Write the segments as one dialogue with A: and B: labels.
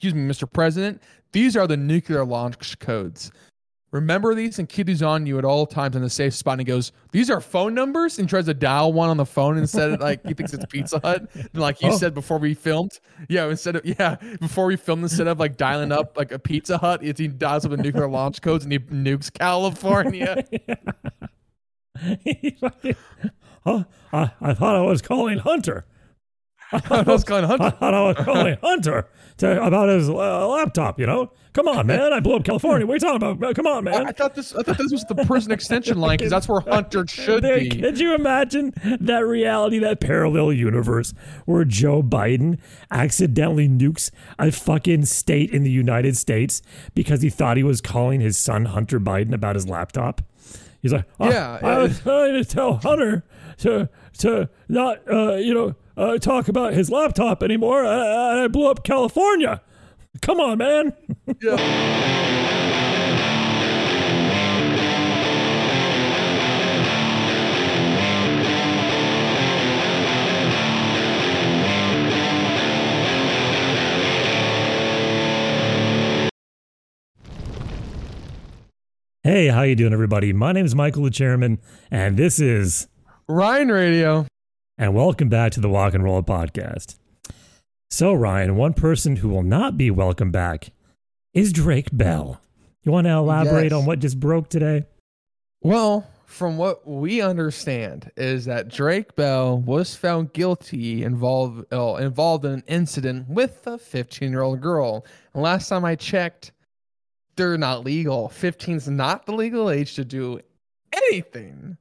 A: excuse me, Mr. President, these are the nuclear launch codes. Remember these and keep these on you at all times in a safe spot. And he goes, These are phone numbers? And tries to dial one on the phone instead of like he thinks it's Pizza Hut. And like you
B: Oh.
A: said before we filmed. Yeah, instead of yeah, before we filmed, instead of like dialing up like a Pizza Hut, it's he dials up the nuclear launch codes and he nukes California.
B: Fucking- I, I thought I was calling Hunter.
A: I was calling
B: I
A: Hunter.
B: thought I was calling Hunter to, about his uh, laptop. You know, come on, man. I blew up California. What are you talking about? Come on,
A: I, I
B: man.
A: thought this I thought this was the prison extension line because that's where Hunter should
B: There-
A: be.
B: Could you imagine that reality, that parallel universe where Joe Biden accidentally nukes a fucking state in the United States because he thought he was calling his son Hunter Biden about his laptop? He's like, "Oh,
A: Yeah,
B: I was trying to tell Hunter to to not, uh, you know, uh, talk about his laptop anymore. I, I blew up California. Come on, man. yeah. Hey, how you doing, everybody? My name is Michael the Chairman, and this is
A: Ryan Radio.
B: and welcome back to the Walk and Roll podcast. So, Ryan, one person who will not be welcome back is Drake Bell. You want to elaborate
A: Yes.
B: on what just broke today?
A: Well, from what we understand, is that Drake Bell was found guilty involved uh, involved in an incident with a 15 year old girl. And last time I checked, they're not legal. 15 is not the legal age to do anything.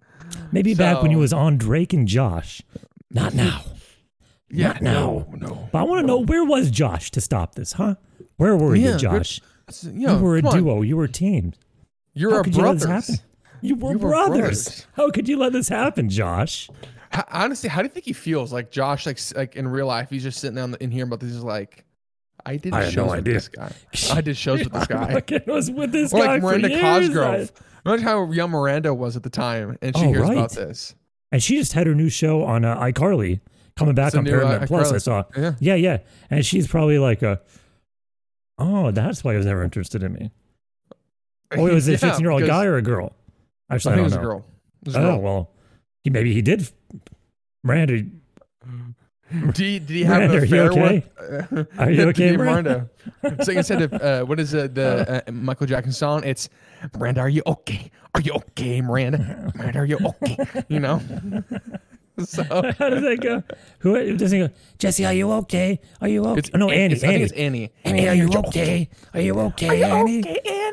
B: Maybe back when he was on Drake and Josh. Not now.
A: Yeah,
B: Not now.
A: no, no.
B: But I want to know where was Josh to stop this, huh? Where were
A: Yeah,
B: you, Josh?
A: You,
B: You were a
A: come on.
B: duo. You were a team.
A: You're
B: How
A: a
B: could you let this
A: brothers.
B: happen? You were,
A: You were
B: brothers.
A: brothers.
B: How could you let this happen, Josh?
A: H- honestly, how do you think he feels? Like Josh, like like in real life, he's just sitting down in here but. He's like, I did
B: I
A: shows
B: no
A: with
B: idea.
A: this guy. I did shows with this guy.
B: Fucking was with this
A: or
B: guy
A: like Miranda
B: for years.
A: Remember how young Miranda was at the time, and she
B: Oh,
A: hears
B: right.
A: about this.
B: And she just had her new show on uh, iCarly coming back on
A: new,
B: Paramount
A: uh,
B: Plus. I saw.
A: Yeah.
B: Yeah, yeah. And she's probably like a, oh, that's why he was never interested in me. Oh, it was a 15 year old
A: because-
B: guy or a girl?
A: I
B: Actually, I,
A: think it
B: don't
A: was a girl. It was a
B: Oh, well, he, maybe he did. Miranda,
A: Did he, did he have
B: Miranda,
A: an affair
B: okay?
A: with? Uh,
B: Are you okay,
A: Miranda? so instead of uh, what is it, the uh, Michael Jackson song? It's Miranda, are you okay? Are you okay, Miranda? Miranda, are you okay? You know. so
B: how does that go? Who does he go? Jesse, are you okay? Are you okay?
A: it's
B: Oh, no, Annie.
A: It's, I
B: Annie.
A: think it's Annie.
B: Annie, are you okay? Are you okay, Annie?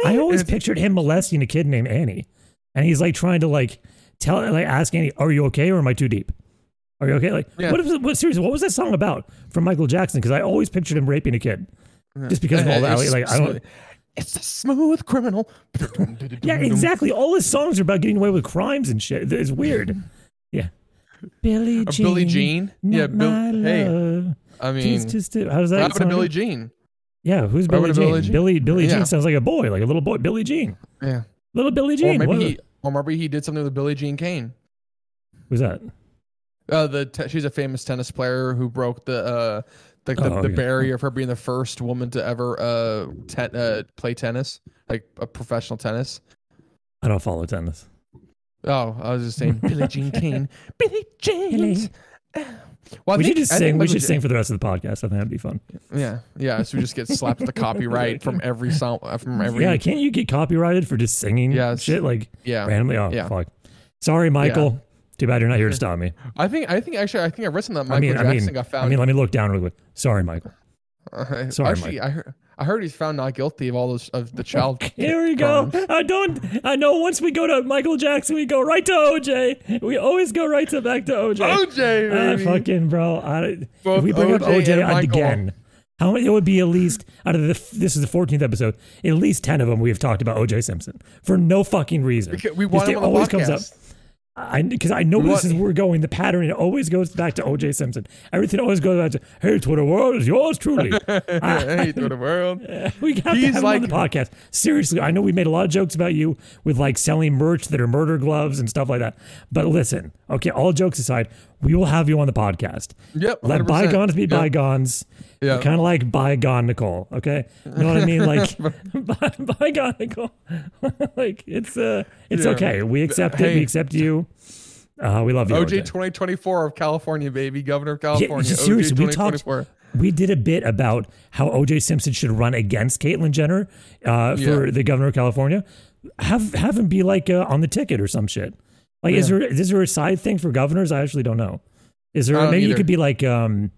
B: I always
A: It's-
B: pictured him molesting a kid named Annie, and he's like trying to like tell, like ask Annie, "Are you okay, or am I too deep? Are you okay?" Like,
A: Yeah.
B: what? Was, what seriously? What was that song about from Michael Jackson? Because I always pictured him raping a kid, just because of all that. Like, I don't.
A: Smooth. It's a smooth criminal.
B: Yeah, exactly. All his songs are about getting away with crimes and shit. It's weird. Yeah.
A: Billy
B: Jean.
A: Billie Jean. Yeah, Bill- hey. I mean,
B: Just, just how does that
A: what happened to
B: sound?
A: Billie Jean?
B: Yeah, who's
A: Billy
B: Billie
A: happened
B: Jean?
A: to Billie Jean?
B: Billie Billie
A: Yeah.
B: Jean sounds like a boy, like a little boy. Billy Jean,
A: Yeah.
B: little Billie
A: Or
B: Jean.
A: maybe
B: What-
A: he, or maybe he did something with Billy Jean Kane.
B: who's that?
A: Uh, the te- she's a famous tennis player who broke the uh the, the,
B: Oh,
A: the
B: okay.
A: barrier of her being the first woman to ever uh, uh play tennis, like a professional tennis.
B: I don't follow tennis.
A: Oh, I was just saying Billie Jean King, Billie Jean. Well, I
B: we should just
A: I
B: sing. We should sing for the rest of the podcast. I think that'd be fun.
A: Yeah, yeah. So we just get slapped with the copyright from every song uh, from every.
B: yeah, can't you get copyrighted for just singing
A: Yeah,
B: shit like
A: yeah.
B: randomly? Oh,
A: Yeah.
B: fuck. Sorry, Michael. Too bad you're not here to stop me.
A: I think I think actually I think I read something that
B: I
A: Michael
B: mean, I
A: Jackson
B: mean,
A: got found.
B: I mean, let me look down real quick. Sorry, Michael.
A: Uh,
B: Sorry,
A: actually, I heard I heard he's found not guilty of all those of the child.
B: Here we go.
A: crimes.
B: I don't. I know. Once we go to Michael Jackson, we go right to OJ. We always go right to back to OJ.
A: OJ,
B: Ah,
A: baby.
B: fucking bro. I,
A: Both
B: if we bring up
A: OJ
B: OJ
A: and Michael.
B: again, how many? It would be at least out of the. This is the 14th episode. At least 10 of them we have talked about OJ Simpson for no fucking reason.
A: Because we want him on the
B: always
A: podcast.
B: comes up. I because I know
A: We
B: this is where we're going. The pattern it always goes back to OJ Simpson. Everything always goes back to Hey Twitter world is yours truly.
A: hey, the world.
B: we have to have him on the podcast. Seriously, I know we made a lot of jokes about you with like selling merch that are murder gloves and stuff like that. But listen, okay, all jokes aside, we will have you on the podcast.
A: Yep.
B: Let
A: 100%.
B: bygones be
A: Yep.
B: bygones.
A: Yeah.
B: Kind of like bygone Nicole. Okay, you know what I mean? Like by, bygone Nicole. like it's uh, it's
A: Yeah.
B: okay. We accept it. We accept you. Uh, we love you.
A: OJ
B: OJ.
A: 2024 of California, baby. Governor of California. OJ
B: seriously, we talked- We did a bit about how OJ Simpson should run against Caitlyn Jenner uh, for
A: Yeah.
B: the governor of California. Have have him be like uh, on the ticket or some shit. Like, is there is there a side thing for governors? I actually don't know. Is there maybe he
A: either.
B: could be like um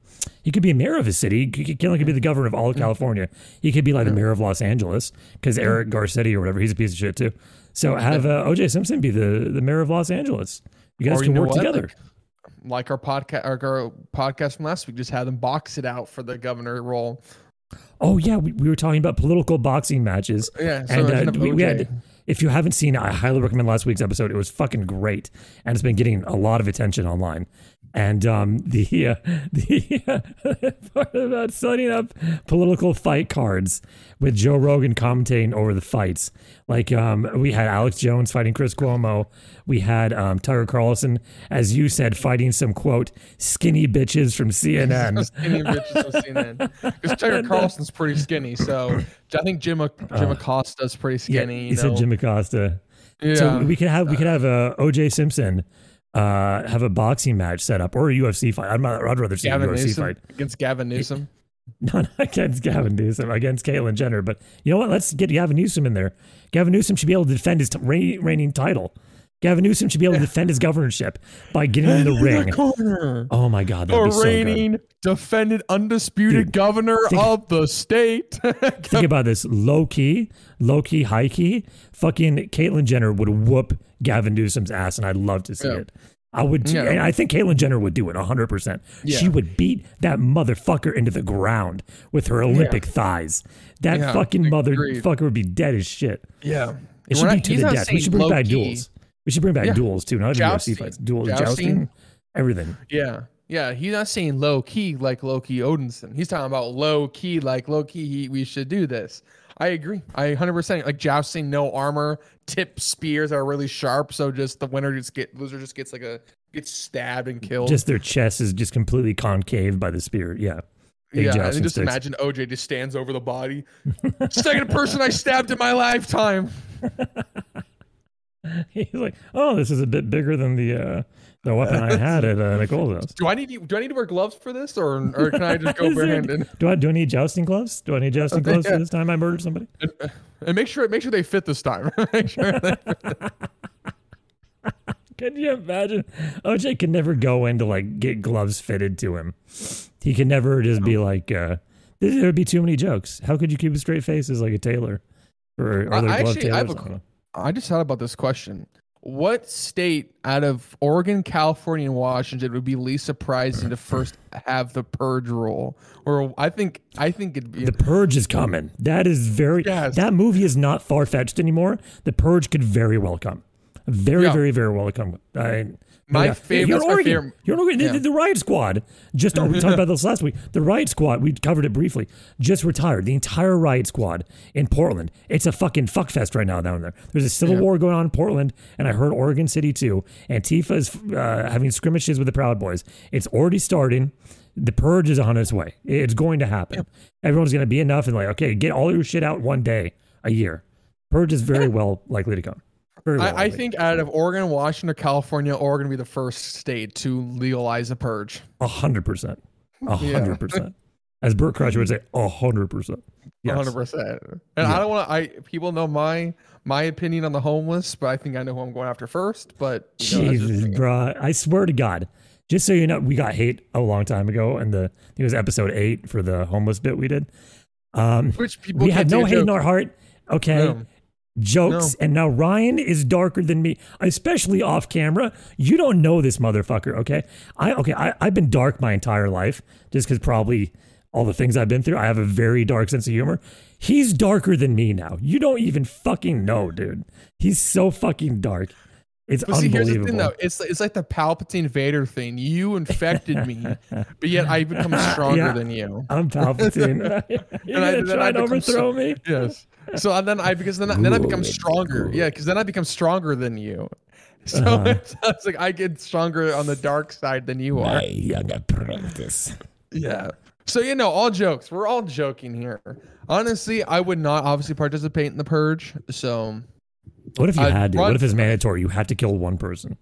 B: he could be a mayor of a city. He could, Caitlyn could be the governor of all of California. He could be like the mayor of Los Angeles because Eric Garcetti or whatever he's a piece of shit too. So have uh, OJ Simpson be the the mayor of Los Angeles. You guys
A: Or
B: can
A: you
B: work together.
A: Like, like our podcast, our, podcast from last week, just had them box it out for the governor role.
B: Oh yeah, we, we were talking about political boxing matches.
A: Yeah, so
B: and uh, we, we had. If you haven't seen it, I highly recommend last week's episode. It was fucking great, and it's been getting a lot of attention online. And um, the uh, the uh, part about setting up political fight cards with Joe Rogan commentating over the fights. Like um, we had Alex Jones fighting Chris Cuomo. We had um, Tucker Carlson, as you said, fighting some quote skinny bitches from CNN.
A: skinny bitches from CNN. Because Tucker Carlson's pretty skinny, so I think Jim Jim Acosta's pretty
B: yeah,
A: skinny.
B: he
A: you
B: said? Jim Acosta.
A: Yeah.
B: So we could have we could have uh, OJ Simpson uh, have a boxing match set up or a UFC fight. I'd, I'd rather see
A: Gavin
B: a UFC
A: Newsom
B: fight.
A: against Gavin Newsom.
B: Not against Gavin Newsom, against Caitlyn Jenner. But you know what? Let's get Gavin Newsom in there. Gavin Newsom should be able to defend his t- reigning title. Gavin Newsom should be able to defend his governorship by getting in the ring.
A: corner.
B: Oh my God, that'd
A: The
B: be so good.
A: reigning, defended, undisputed
B: Dude,
A: governor
B: think-
A: of the state.
B: Think about this low key, low key, high key. Fucking Caitlyn Jenner would whoop Gavin Newsom's ass, and I'd love to see
A: Yeah.
B: it. I would,
A: Yeah.
B: and I think Caitlyn Jenner would do it 100%. She would beat that motherfucker into the ground with her Olympic thighs. That
A: Yeah,
B: fucking motherfucker would be dead as shit.
A: yeah.
B: It
A: We're
B: should
A: not-
B: be to the death. We should bring back
A: low-key.
B: duels. We should bring back
A: Yeah.
B: duels too, not even UFC fights. Duels,
A: Jousting.
B: jousting, everything.
A: Yeah. Yeah. He's not saying low key like Loki Odinson. He's talking about low key like low key. He, we should do this. I agree. I 100% like jousting, no armor, tip spears are really sharp. So just the winner just get loser just gets like a gets stabbed and killed.
B: Just their chest is just completely concave by the spear. Yeah. Big
A: yeah. And just
B: sticks.
A: imagine OJ just stands over the body. Second person I stabbed in my lifetime.
B: He's like, oh, this is a bit bigger than the uh, the weapon I had at uh, Nicole's house.
A: Do I need do I need to wear gloves for this or or can I just go barehanded?
B: Do I do I need jousting gloves? Do I need jousting gloves for this time I murdered somebody?
A: And make sure make sure they fit this time. make sure they
B: Can you imagine? OJ can never go in to like get gloves fitted to him. He can never just be like, uh, there would be too many jokes. How could you keep a straight face as like a tailor or, or
A: I- actually- I have
B: tailors?
A: a
B: I don't know.
A: I just thought about this question. What state out of Oregon, California, and Washington would be least surprising to first have the purge rule? Or I think I think it'd be
B: The Purge is coming. That is very.
A: Yes.
B: That movie is not far fetched anymore. The Purge could very well come. Very,
A: Yeah.
B: very, very well come. I,
A: My
B: yeah.
A: favorite-
B: You're Oregon.
A: favorite-
B: You're Oregon. The-
A: Yeah.
B: The, the Riot Squad. Just we talked about this last week. The Riot Squad. We covered it briefly. Just retired. The entire Riot Squad in Portland. It's a fucking fuckfest right now down there. There's a civil
A: Yeah.
B: war going on in Portland, and I heard Oregon City too. Antifa is uh, having skirmishes with the Proud Boys. It's already starting. The purge is on its way. It's going to happen. Everyone's going to be enough and like, okay, get all your shit out one day a year. Purge is very well likely to come.
A: I, I think out of Oregon, Washington, California, Oregon would be the first state to legalize a purge.
B: A hundred percent. A hundred percent. As Bert Kreischer would say, a hundred percent. Yes.
A: hundred percent. And
B: Yeah.
A: I don't want to. I people know my my opinion on the homeless, but I think I know who I'm going after first. But you know,
B: Jesus, bro. I swear to God. Just so you know, we got hate a long time ago, and the it was episode eight for the homeless bit we did. Um,
A: which people
B: we had no
A: a
B: hate in our heart. Okay.
A: No.
B: Jokes. And now Ryan is darker than me, especially off camera. You don't know this motherfucker, okay? I okay, I, I've been dark my entire life, just because probably all the things I've been through. I have a very dark sense of humor. He's darker than me now. You don't even fucking know, dude. He's so fucking dark. It's
A: But see, here's the thing, though. It's it's like the Palpatine Vader thing. You infected me, but yet I become stronger
B: Yeah.
A: than you.
B: I'm Palpatine. You're
A: And I-
B: gonna
A: then
B: try
A: I
B: overthrow me?
A: Yes. So and then I because then I, then I become stronger. Yeah, because then I become stronger than you. So
B: Uh-huh.
A: it's, it's like I get stronger on the dark side than you are.
B: young apprentice.
A: Yeah. So you know, all jokes. We're all joking here. Honestly, I would not obviously participate in the purge. So
B: What if you
A: I'd
B: had to?
A: run
B: What if it's mandatory? You had to kill one person.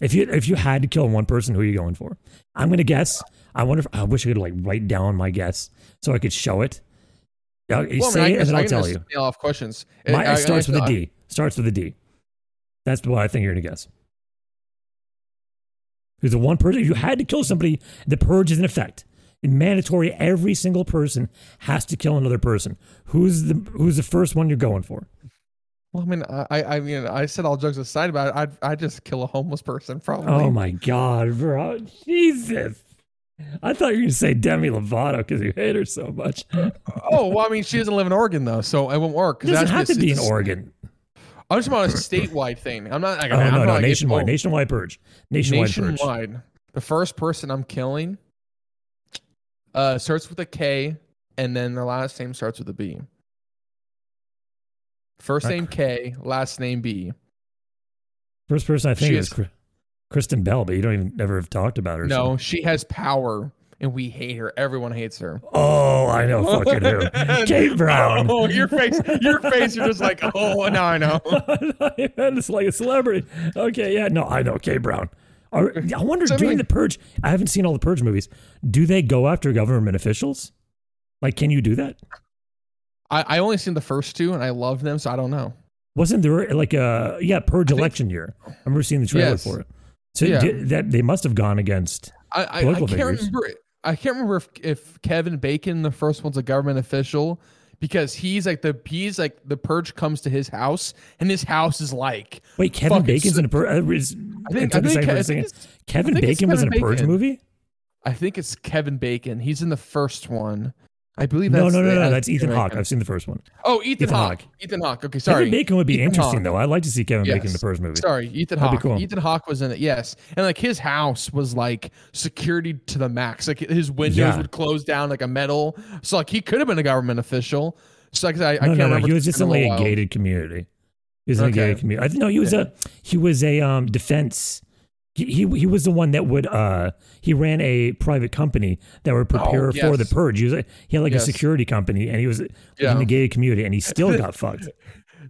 B: If you if you had to kill one person, who are you going for? I'm gonna guess. I wonder. if I wish I could like write down my guess so I could show it. Yeah, you
A: well, I
B: say
A: mean, I
B: it, and then
A: I
B: I'll tell you.
A: off questions.
B: My,
A: I-
B: it starts
A: I-
B: with a
A: I-
B: D. Starts with a D. That's what I think you're gonna guess. Because the one person, if you had to kill somebody, the purge is in effect. In mandatory, every single person has to kill another person. Who's the Who's the first one you're going for?
A: Well, I mean, I, I I mean, I said all jokes aside about it. I'd, I'd just kill a homeless person probably.
B: Oh my god, bro. Jesus. I thought you were going to say Demi Lovato because you hate her so much.
A: Oh, well, I mean, she doesn't live in Oregon though, so it won't work. 'cause
B: doesn't have to be in Oregon.
A: I'm just about a statewide thing. I'm not. Like,
B: Oh,
A: I'm
B: no,
A: not
B: no,
A: like,
B: nationwide.
A: oh,
B: Nationwide purge. Nationwide, purge.
A: The first person I'm killing uh, starts with a K, and then the last name starts with a B. First name K, last name B.
B: First person I think
A: She
B: is
A: is-
B: Kristen Bell, but you don't even never have talked about her. so-
A: No, she has power, and we hate her. Everyone hates her.
B: Oh, I know fucking who. Kate Brown.
A: Oh, your face, your face. You're just like, oh, now I know.
B: it's like a celebrity. Okay, yeah, no, I know Kate Brown. Are, I wonder
A: So, I
B: during
A: mean-
B: the purge. I haven't seen all the purge movies. Do they go after government officials? Like, can you do that?
A: I, I only seen the first two, and I love them, so I don't know.
B: Wasn't there like a yeah purge
A: think-
B: election year? I remember seeing the trailer
A: Yes.
B: for it. So
A: Yeah.
B: did, that they must have gone against.
A: I, I, I can't
B: figures.
A: remember. I can't remember if, if Kevin Bacon, the first one's a government official, because he's like the he's like the purge comes to his house, and his house is like
B: Wait, Kevin Bacon's in a purge. Uh, is,
A: I think I think,
B: second for
A: I
B: a
A: think,
B: Kevin
A: I think
B: Bacon was in a purge
A: Bacon.
B: movie.
A: I think it's Kevin Bacon. He's in the first one. I believe
B: No,
A: that's
B: no, no,
A: the-
B: no.
A: that's
B: That's Ethan Hawke. I've seen the first one.
A: Oh, Ethan,
B: Ethan
A: Hawke.
B: Hawke.
A: Ethan Hawke. Okay, sorry.
B: Kevin Bacon would be
A: Ethan
B: interesting
A: Hawke.
B: though. I'd like to see Kevin Bacon in the first movie.
A: Sorry, Ethan Hawke.
B: cool.
A: Ethan Hawke was in it, yes. And like his house was like security to the max. Like his windows
B: Yeah.
A: would close down like a metal. So like he could have been a government official. So like I, I
B: no,
A: can't
B: no, no.
A: remember.
B: He was just in like a
A: while.
B: gated community. He was in a gated community. I think no, he was a he was a um defense. He, he he was the one that would uh he ran a private company that would prepare
A: Oh,
B: for the purge. He was he had like
A: Yes.
B: a security company and he was
A: Yeah.
B: in the gay community and he still got fucked.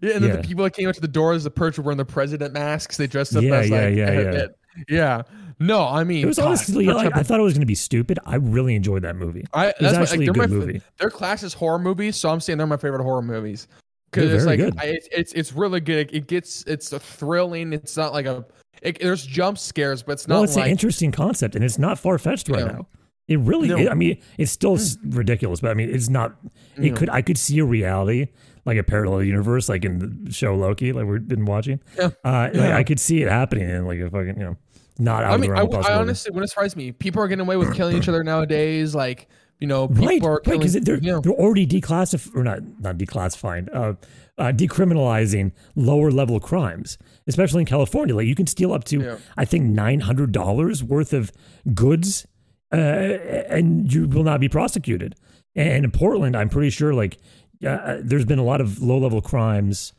A: Yeah, and then
B: Yeah.
A: the people that came up to the doors, the perch were wearing the president masks. They dressed up
B: Yeah,
A: as
B: yeah,
A: like
B: yeah, yeah.
A: yeah. No, I mean
B: It was
A: God,
B: honestly like, I thought it was going to be stupid. I really enjoyed that movie.
A: I,
B: was
A: that's
B: actually a
A: like, they're
B: good
A: my,
B: movie.
A: Their class is horror movies, so I'm saying they're my favorite horror movies because it's like. I, it's, it's it's really good. It gets it's a thrilling. It's not like a it, there's jump scares, but it's not
B: well, it's
A: like
B: an interesting concept and it's not far fetched right
A: Yeah.
B: now. It really,
A: No.
B: it- I mean, it's still s ridiculous, but I mean, it's not. It
A: Yeah.
B: could, I could see a reality like a parallel universe, like in the show Loki, like we've been watching.
A: Yeah.
B: Uh, like, I could see it happening in like a fucking, you know, not out
A: I
B: of
A: mean,
B: the
A: I,
B: realm of
A: w- I
B: possibility.
A: honestly wouldn't surprise me. People are getting away with killing each other nowadays. Like you know, people
B: right,
A: are
B: right, because they're
A: you know,
B: they're already declassifying or not not declassifying, uh, uh, decriminalizing lower level crimes, especially in California. Like you can steal up to
A: Yeah.
B: I think nine hundred dollars worth of goods, uh, and you will not be prosecuted. And in Portland, I'm pretty sure like uh, there's been a lot of low level crimes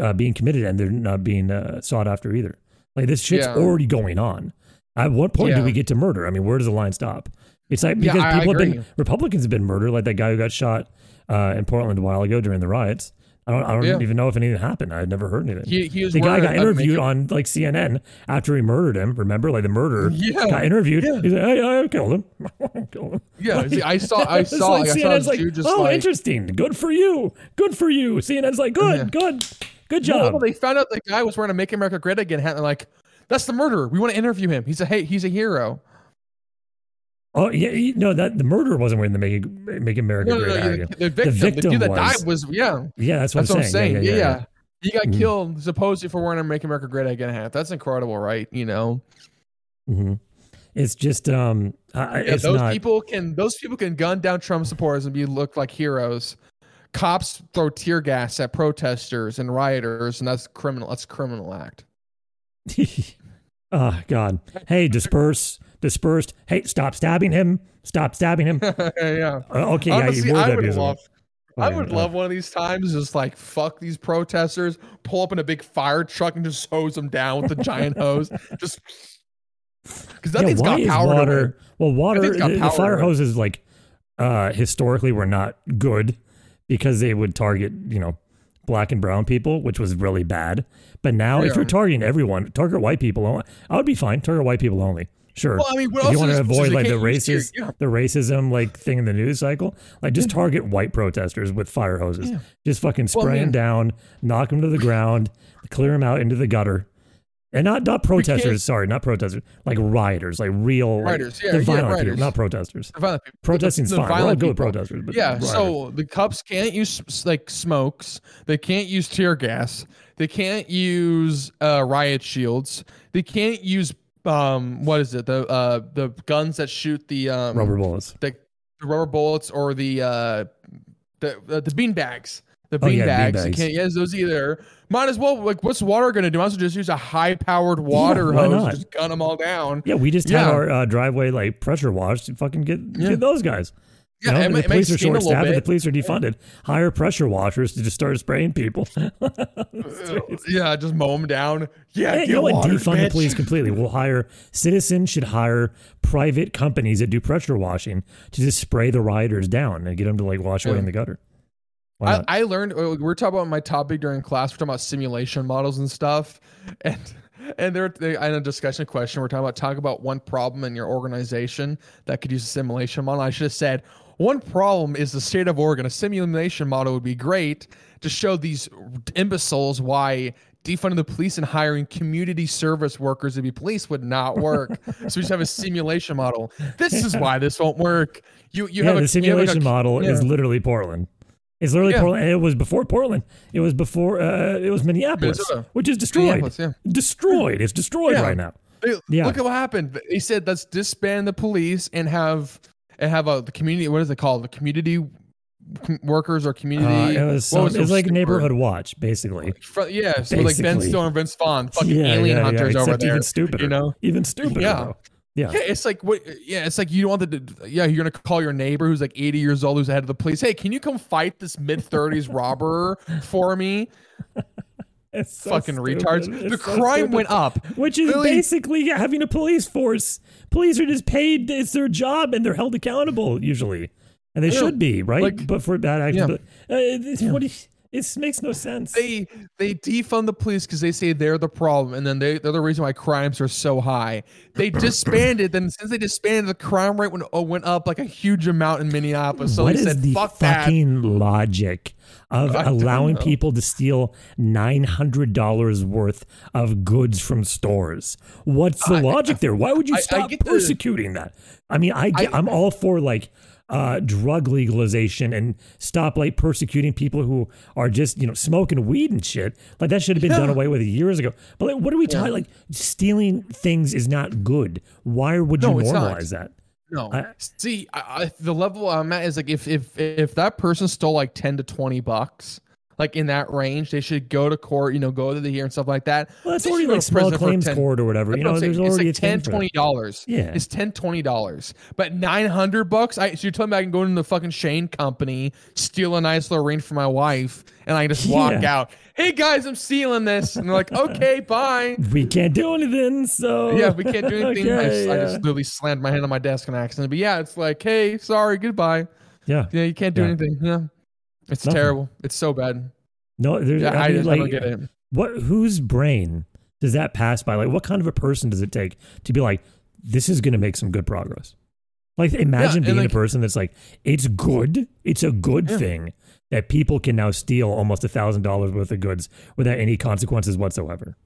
B: uh, being committed, and they're not being uh, sought after either. Like this shit's
A: Yeah.
B: already going on. At what point do we get to murder? I mean, where does the line stop? It's like because
A: I
B: people have been. Republicans have been murdered, like that guy who got shot uh, in Portland a while ago during the riots. I don't, I don't
A: Yeah.
B: even know if anything happened. I'd never heard anything.
A: he, he was
B: the guy got interviewed on like CNN after he murdered him. Remember, like the murderer
A: Yeah,
B: got interviewed.
A: yeah.
B: He's like, "Hey, I killed him. I killed him."
A: Yeah, see, I saw. I saw.
B: like
A: Like, I saw
B: CNN's like, "Oh,
A: like.
B: interesting. Good for you. Good for you." CNN's like, "Good,
A: Yeah.
B: good, good job."
A: no, they found out the guy was wearing a "Make America Great Again" hat. And they're like, "That's the murderer. We want to interview him. He's a hey, he's a hero."
B: Oh yeah, he- no, that the murderer wasn't wearing the make make America
A: No, no,
B: great
A: no.
B: again.
A: The, the victim, the,
B: victim
A: dude that
B: was-
A: died was yeah.
B: Yeah, that's what
A: That's
B: I'm
A: I'm
B: saying.
A: saying. Yeah, yeah. He got
B: Mhm.
A: killed supposedly for wearing a "Make America Great Again" hat. That's incredible, right? You know,
B: hmm It's just um, I,
A: yeah,
B: it's
A: those
B: not.
A: people can those people can gun down Trump supporters and be looked like heroes. Cops throw tear gas at protesters and rioters, and that's criminal. That's a criminal act.
B: oh God! Hey, disperse, dispersed. Hey, stop stabbing him. Stop stabbing him.
A: yeah.
B: Uh, okay, yeah,
A: Honestly,
B: you
A: I would love. I would love one of these times, just like fuck these protesters, pull up in a big fire truck and just hose them down with a giant hose. Just because that
B: Yeah,
A: thing's got power.
B: water? Well, water. The, the fire hoses, like uh, historically, were not good because they would target, you know, black and brown people, which was really bad. But now, if you're targeting everyone, target white people. only. I would be fine. Target white people only. Sure.
A: Well, I mean, what
B: if you want to avoid like the
A: can't use tear-
B: racist,
A: yeah.
B: the racism like thing in the news cycle, like just target white protesters with fire hoses.
A: Yeah.
B: Just fucking
A: Well,
B: spray them
A: mean-
B: down, knock them to the ground, clear them out into the gutter. And not not protesters, sorry, not protesters, like rioters, like real like,
A: Rioters, yeah,
B: the
A: yeah,
B: violent
A: rioters.
B: people, not protesters.
A: The violent people.
B: Protesting's
A: The
B: fine. We're all good with protesters, but
A: Yeah,
B: rioters.
A: so the cops can't use like smokes. They can't use tear gas. They can't use uh, riot shields. They can't use um what is it the uh the guns that shoot the um
B: rubber bullets.
A: the, the rubber bullets or the uh the uh, the bean bags. The
B: Oh,
A: bean
B: yeah,
A: bags. You can't use those either. Might as well like what's water gonna do? As well just use a high powered water
B: why
A: hose
B: not?
A: just gun them all down.
B: Yeah, we just
A: Yeah.
B: had our uh, driveway like pressure washed. to Fucking get
A: Yeah.
B: get those guys. You
A: Yeah,
B: know,
A: it
B: the police are
A: it seem a
B: short staffed. The police are defunded. Hire pressure washers to just start spraying people.
A: Yeah, just mow them down. Yeah,
B: Yeah, you know what? Defund the police completely. We'll hire citizens should hire private companies that do pressure washing to just spray the rioters down and get them to like wash away
A: Yeah.
B: in the gutter.
A: I. I learned uh, we're talking about my topic during class. We're talking about simulation models and stuff, and and there they, in a discussion question we're talking about talk about one problem in your organization that could use a simulation model. I should have said one problem is the state of Oregon. A simulation model would be great to show these imbeciles why defunding the police and hiring community service workers to be police would not work. so we just have a simulation model. This is why this won't work. You you
B: yeah,
A: have a
B: the
A: you have like a-
B: simulation model is literally Portland. It's literally
A: Yeah.
B: Portland. and It was before Portland. It was before. Uh, it was Minneapolis,
A: Minnesota.
B: which is destroyed.
A: Minneapolis, yeah.
B: Destroyed. It's destroyed
A: Yeah.
B: right now.
A: They-
B: Yeah.
A: Look at what happened. They said let's disband the police and have and have a the community. What is it called? The community com- workers or community.
B: Uh, it was, some,
A: was
B: it was like
A: stupid
B: neighborhood watch, basically.
A: Yeah, so like Ben
B: Basically.
A: Stiller and Vince Vaughn, fucking
B: yeah,
A: alien
B: yeah,
A: hunters
B: yeah,
A: over there.
B: even stupider.
A: You know.
B: even stupider.
A: Yeah.
B: Yeah.
A: Yeah, it's like what? Yeah, it's like you don't want the. Yeah, you're gonna call your neighbor who's like 80 years old, who's the head of the police. Hey, can you come fight this mid 30s robber for me?
B: It's so
A: fucking
B: stupid.
A: retards.
B: It's
A: the
B: so
A: crime
B: stupid.
A: went up.
B: Which is
A: Really?
B: basically having a police force. Police are just paid. It's their job, and they're held accountable usually, and they should be right.
A: like-
B: but for bad actions,
A: Yeah.
B: but uh, it's, what is, it makes no sense.
A: they they defund the police because they say they're the problem, and then they they're the reason why crimes are so high. They disbanded, then since they disbanded, the crime rate went oh, went up like a huge amount in Minneapolis. So
B: what
A: they
B: is
A: said,
B: the
A: "Fuck that."
B: fucking logic of
A: I
B: allowing people to steal nine hundred dollars worth of goods from stores? What's the logic there? Why would you
A: I- I
B: stop
A: get the-
B: persecuting that? I mean, I get, I, am all for like uh, drug legalization and stop like persecuting people who are just you know smoking weed and shit. Like that should have been done away with years ago. But like, what are we talking? Like stealing things is not good. Why would you
A: No, it's
B: normalize that?
A: No,
B: I-
A: see, I, I, the level I'm at is like if if if that person stole like ten to twenty bucks, like in that range, they should go to court. You know, go to the hearing and stuff like that.
B: Well, that's
A: They
B: already like small claims
A: 10
B: court or whatever. You know, there's
A: saying.
B: already
A: it's
B: a
A: like 10
B: thing for that.
A: 20 dollars
B: Yeah.
A: it's 10 20 dollars but 900 bucks i so you're telling me i can go into the fucking shane company steal a nice little ring for my wife and i can just walk
B: Yeah.
A: out hey guys i'm stealing this and they're like okay bye
B: we can't do anything. So
A: yeah we can't do anything I,
B: Okay,
A: just, I just literally slammed my hand on my desk on accident but yeah it's like hey sorry goodbye
B: yeah.
A: yeah you can't do
B: Yeah.
A: anything yeah it's
B: Nothing.
A: terrible it's so bad
B: No, there's.
A: yeah
B: I,
A: i,
B: mean,
A: I
B: like,
A: don't get it
B: What? Whose brain does that pass by? Like, what kind of a person does it take to be like, this is going to make some good progress? Like, imagine
A: and
B: being
A: like-
B: a person that's like, it's good. It's a good
A: Yeah.
B: thing that people can now steal almost a thousand dollars worth of goods without any consequences whatsoever.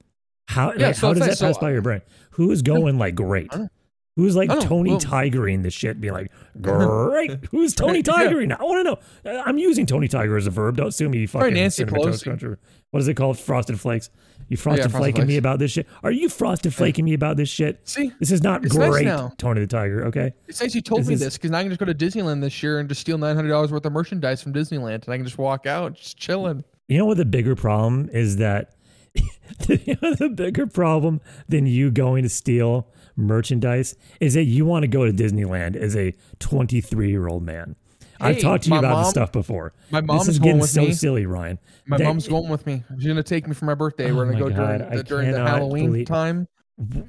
B: How?
A: Yeah,
B: like,
A: so
B: how does
A: like-
B: that pass
A: so-
B: by your brain? Who is going like great? Who's like
A: I.
B: Tony
A: Well-
B: Tigering the shit, Be like, great? Who's Tony
A: Yeah.
B: Tigering? I want to know. Uh, I'm using Tony Tiger as a verb. Don't sue me, you fucking
A: Nancy
B: cinnamon
A: Pelosi.
B: What is it called? Frosted Flakes. You frosted
A: Frosted
B: flaking me about this shit? Are you frosted flaking me about this shit?
A: see
B: This is not
A: It's nice
B: great. Tony the Tiger. Okay.
A: It's nice you told
B: This
A: me
B: is-
A: this because now I can just go to Disneyland this year and just steal nine hundred dollars worth of merchandise from Disneyland, and I can just walk out just chilling.
B: You know what the bigger problem is that you know the bigger problem than you going to steal merchandise is that you want to go to Disneyland as a 23 year old man. I've talked to you about
A: mom-
B: this stuff before.
A: My
B: this
A: mom's
B: is
A: going
B: getting so
A: me.
B: silly, Ryan.
A: My
B: That-
A: mom's going with me. She's gonna take me for my birthday.
B: Oh
A: We're gonna go during
B: God,
A: the, during the Halloween
B: believe-
A: time.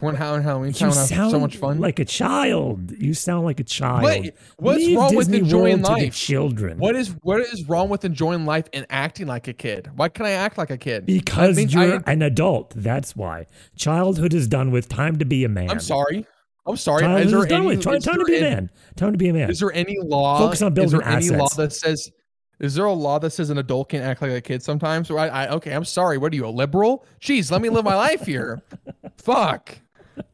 A: When Halloween, Halloween
B: You
A: time, we'll have
B: sound
A: so much fun.
B: like a child. You sound like a child.
A: What- what's
B: Leave
A: wrong with enjoying
B: World
A: life?
B: children?
A: What is what is wrong with enjoying life and acting like a kid? Why can't I act like a kid?
B: Because you're
A: I,
B: an adult. That's why. Childhood is done with. Time to be a man.
A: I'm sorry. I'm sorry.
B: Childhood
A: Is there
B: is done
A: any,
B: with. Time,
A: is
B: time to be a man. Time to be a man.
A: Is there any law?
B: Focus on
A: is
B: building
A: there any law
B: assets.
A: that says? Is there a law that says an adult can act like a kid sometimes? Or I, I okay, I'm sorry. What are you, a liberal? Jeez, let me live my life here. Fuck.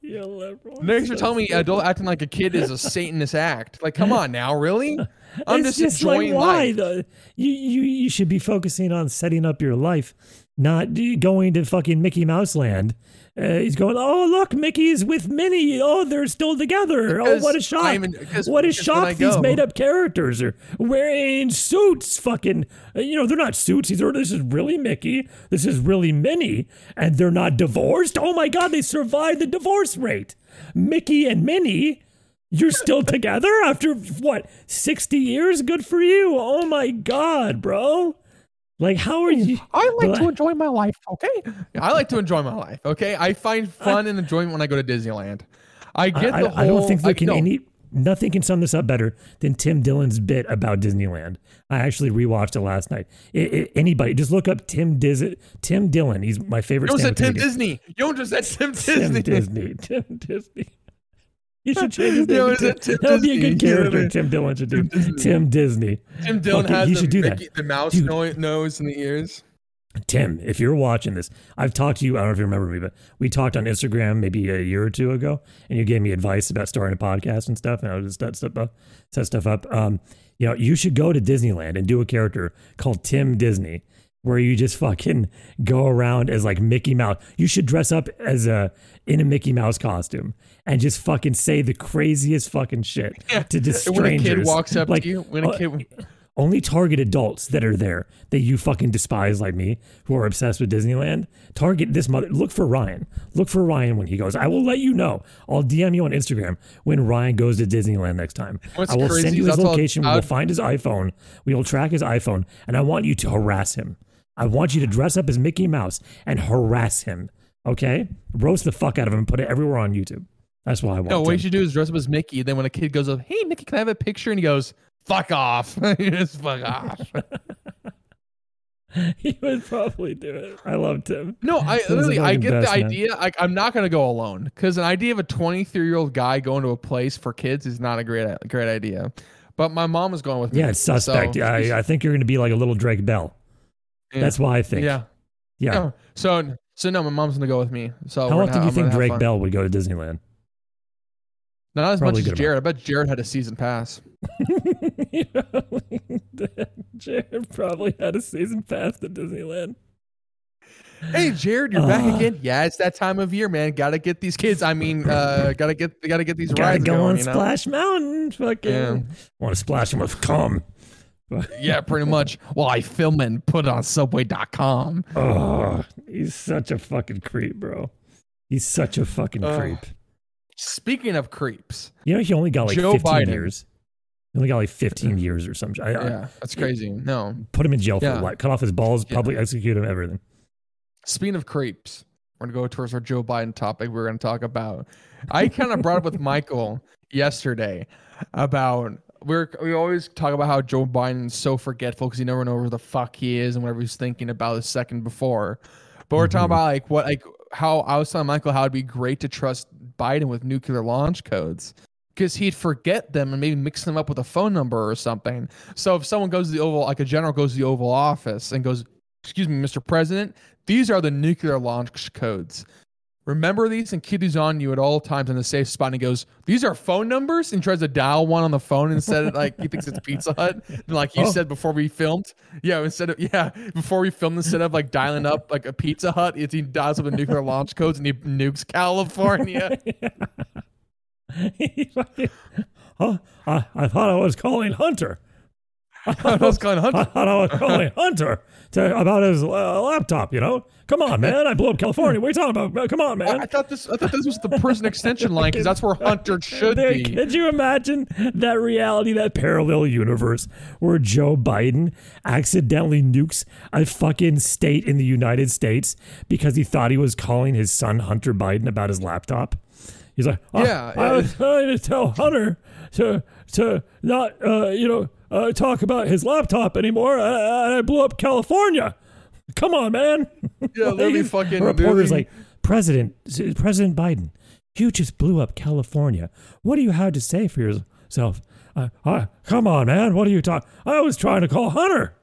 B: You're liberal.
A: Next, you're telling me adult acting like a kid is a Satanist act. Like, come on now, really? I'm
B: it's
A: just,
B: just like
A: enjoying
B: why
A: life.
B: the you you you should be focusing on setting up your life, not going to fucking Mickey Mouse land. Uh, he's going, oh look, Mickey's with Minnie. Oh, they're still together.
A: Because
B: oh, what a shock!
A: In-
B: what a
A: because when I
B: shock! These made up characters are wearing suits. Fucking, uh, you know, they're not suits. These are this is really Mickey. This is really Minnie, and they're not divorced. Oh my god, they survived the divorce rate. Mickey and Minnie. You're still together after what, 60 years? Good for you. Oh my God, bro. Like, how are you?
A: I like
B: But-
A: to enjoy my life, okay? I like to enjoy my life, okay? I find fun and enjoyment when I go to Disneyland. I
B: I,
A: get the
B: I-
A: whole.
B: I don't think there
A: I-
B: can
A: no,
B: any, nothing can sum this up better than Tim Dillon's bit about Disneyland. I actually rewatched it last night. It, it- anybody, just look up Tim Diz, Tim Dillon. He's my favorite.
A: You said
B: stand-up
A: Tim
B: comedian.
A: Disney. You just said Tim Disney.
B: Tim
A: Disney.
B: Disney. Tim Disney. You should change his name. To Tim-
A: Tim
B: That'd be a good character.
A: Yeah.
B: Tim Dillon should do.
A: Tim Disney.
B: Tim Disney.
A: Tim Dillon has
B: he
A: the,
B: should do that.
A: Mickey- the mouse
B: Dude.
A: nose and the ears.
B: Tim, if you're watching this, I've talked to you. I don't know if you remember me, but we talked on Instagram maybe a year or two ago, and you gave me advice about starting a podcast and stuff, and I was just set stuff up. Set stuff up. Um, you know, you should go to Disneyland and do a character called Tim Disney, where you just fucking go around as like Mickey Mouse. You should dress up as a in a Mickey Mouse costume and just fucking say the craziest fucking shit to just
A: And when a
B: strangers.
A: kid walks up
B: like,
A: to you, when a
B: uh,
A: kid,
B: only target adults that are there that you fucking despise like me who are obsessed with Disneyland. Target this mother. Look for Ryan. Look for Ryan when he goes. I will let you know. I'll DM you on Instagram when Ryan goes to Disneyland next time.
A: What's
B: I will
A: crazy
B: send you his
A: that's all-
B: location. We'll find his iPhone. We will track his iPhone, and I want you to harass him. I want you to dress up as Mickey Mouse and harass him. Okay, roast the fuck out of him and put it everywhere on YouTube. That's why I want.
A: no, what
B: Tim.
A: you should do is dress up as Mickey. Then when a kid goes up, hey Mickey, can I have a picture? And he goes, fuck off. You just fuck off.
B: he would probably do it. I love him.
A: No, I literally I get the
B: man.
A: idea. Like I'm not gonna go alone because an idea of a 23 year old guy going to a place for kids is not a great great idea. But my mom is going with me.
B: Yeah, it's suspect.
A: so-
B: I, I think you're going to be like a little Drake Bell.
A: Yeah.
B: That's why I think.
A: yeah.
B: Yeah.
A: No. So so no, my mom's gonna go with me. So
B: How often
A: gonna-
B: do you
A: I'm
B: think Drake. Bell would go to Disneyland?
A: Not as
B: Probably
A: much as Jared. I bet Jared had a season pass.
B: Jared probably had a season pass to Disneyland.
A: Hey Jared, you're back
B: Ah.
A: again. Yeah, it's that time of year, man. Got to get these kids. I mean, uh, gotta get gotta get these
B: Gotta
A: rides
B: go
A: going.
B: on
A: you know?
B: Splash Mountain. Fucking
A: Yeah.
B: want to splash him with cum.
A: Yeah, pretty much. Well, I film it and put it on Subway.com.
B: Oh, he's such a fucking creep, bro. He's such a fucking
A: Ugh.
B: creep.
A: Speaking of creeps,
B: You know, he only got like
A: Joe
B: 15
A: Biden.
B: years. He only got like 15 years or something. I, I-
A: yeah, that's crazy. No,
B: put him in jail
A: Yeah.
B: for life. Cut off his balls,
A: Yeah.
B: public execute him, everything.
A: Speaking of creeps, we're gonna go towards our Joe Biden topic. We're gonna talk about. I kind of brought up with Michael yesterday about we're we always talk about how Joe Biden's so forgetful because he never knows where the fuck he is and whatever he's thinking about a second before. But we're talking
B: Mhm.
A: about like what like how I was telling Michael how it'd be great to trust Biden with nuclear launch codes. Because he'd forget them and maybe mix them up with a phone number or something. So if someone goes to the Oval, like a general goes to the Oval Office and goes, "Excuse me, Mr. President, these are the nuclear launch codes. Remember these and keep these on you at all times in a safe spot. And he goes, These are phone numbers? And tries to dial one on the phone instead of like he thinks it's Pizza Hut. And like you
B: Oh.
A: said before we filmed. Yeah, instead of yeah, before we filmed, instead of like dialing up like a Pizza Hut, it's he dials up the nuclear launch codes and he nukes California.
B: Huh? I, I thought I was calling Hunter.
A: I was calling
B: I
A: Hunter.
B: thought I was calling Hunter to, about his uh, laptop. You know, come on, man. I blew up California. What are you talking about? Come on, man.
A: I thought this. I thought this was the prison extension line because that's where Hunter should
B: There-
A: be.
B: Could you imagine that reality, that parallel universe where Joe Biden accidentally nukes a fucking state in the United States because he thought he was calling his son Hunter Biden about his laptop? He's like, "Oh,
A: Yeah,
B: I was trying to tell Hunter to to not, uh, you know, uh, talk about his laptop anymore. I, I blew up California. Come on, man.
A: Yeah, literally
B: Like,
A: fucking.
B: reporter's like, President, President Biden, you just blew up California. What do you have to say for yourself? Uh, uh, come on, man. What are you talking? I was trying to call Hunter.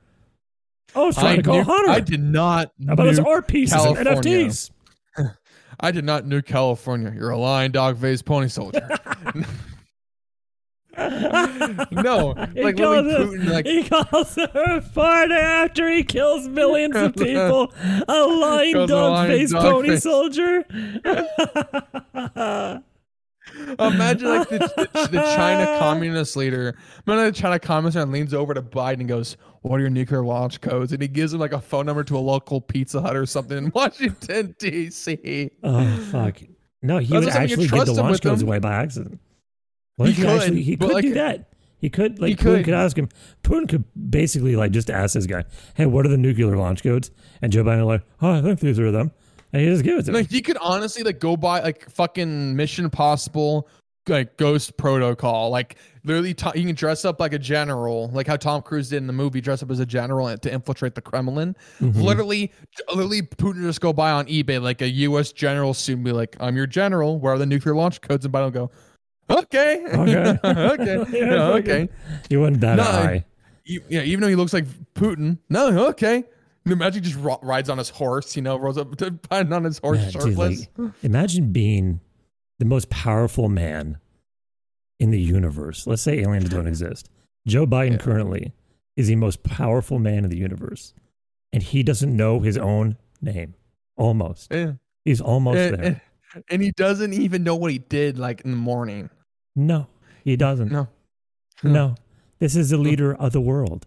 B: I was trying
A: I,
B: to call
A: knew-
B: Hunter
A: I did not
B: about his art pieces and
A: California.
B: NFTs.
A: I did not nuke California. You're a lying dog faced pony soldier. no,
B: He
A: like
B: calls
A: Putin, like
B: he calls her a fart after he kills millions of people. A lying
A: Calls
B: dog
A: lying
B: faced
A: dog
B: pony
A: face.
B: soldier.
A: imagine like the, the, the China communist leader. Imagine the China communist leader leans over to Biden and goes, "What are your nuclear launch codes?" And he gives him like a phone number to a local Pizza Hut or something in Washington D.C.
B: Oh fuck! No, he
A: That's
B: would
A: what I'm saying, you
B: actually give the launch codes
A: him.
B: away by accident. What
A: He could,
B: actually he could
A: like-
B: do that? He could like
A: He
B: Putin
A: could.
B: could ask him. Putin could basically like just ask this guy, "Hey, what are the nuclear launch codes?" And Joe Biden like, "Oh, I think these are them," and he just gives it to him.
A: Like he could honestly like go by like fucking Mission Impossible, like Ghost Protocol. Like literally, he can dress up like a general, like how Tom Cruise did in the movie, dress up as a general to infiltrate the Kremlin.
B: Mm-hmm.
A: Literally, literally, Putin just go by on eBay like a U.S. general suit and be like, "I'm your general. Where are the nuclear launch codes?" And Biden go, "Okay,
B: Okay.
A: okay,
B: Yeah,
A: okay."
B: He wasn't that
A: No,
B: high.
A: E- yeah, even though he looks like Putin, no, okay. Imagine just ro- rides on his horse, you know, rolls up to Biden on his horse,
B: Yeah, dude, like, imagine being the most powerful man in the universe. Let's say aliens don't exist. Joe Biden
A: Yeah.
B: currently is the most powerful man in the universe, and he doesn't know his own name. Almost,
A: Yeah.
B: he's almost
A: and,
B: there.
A: and- and he doesn't even know what he did like in the morning.
B: No, he doesn't.
A: No.
B: No, this is the leader of the world.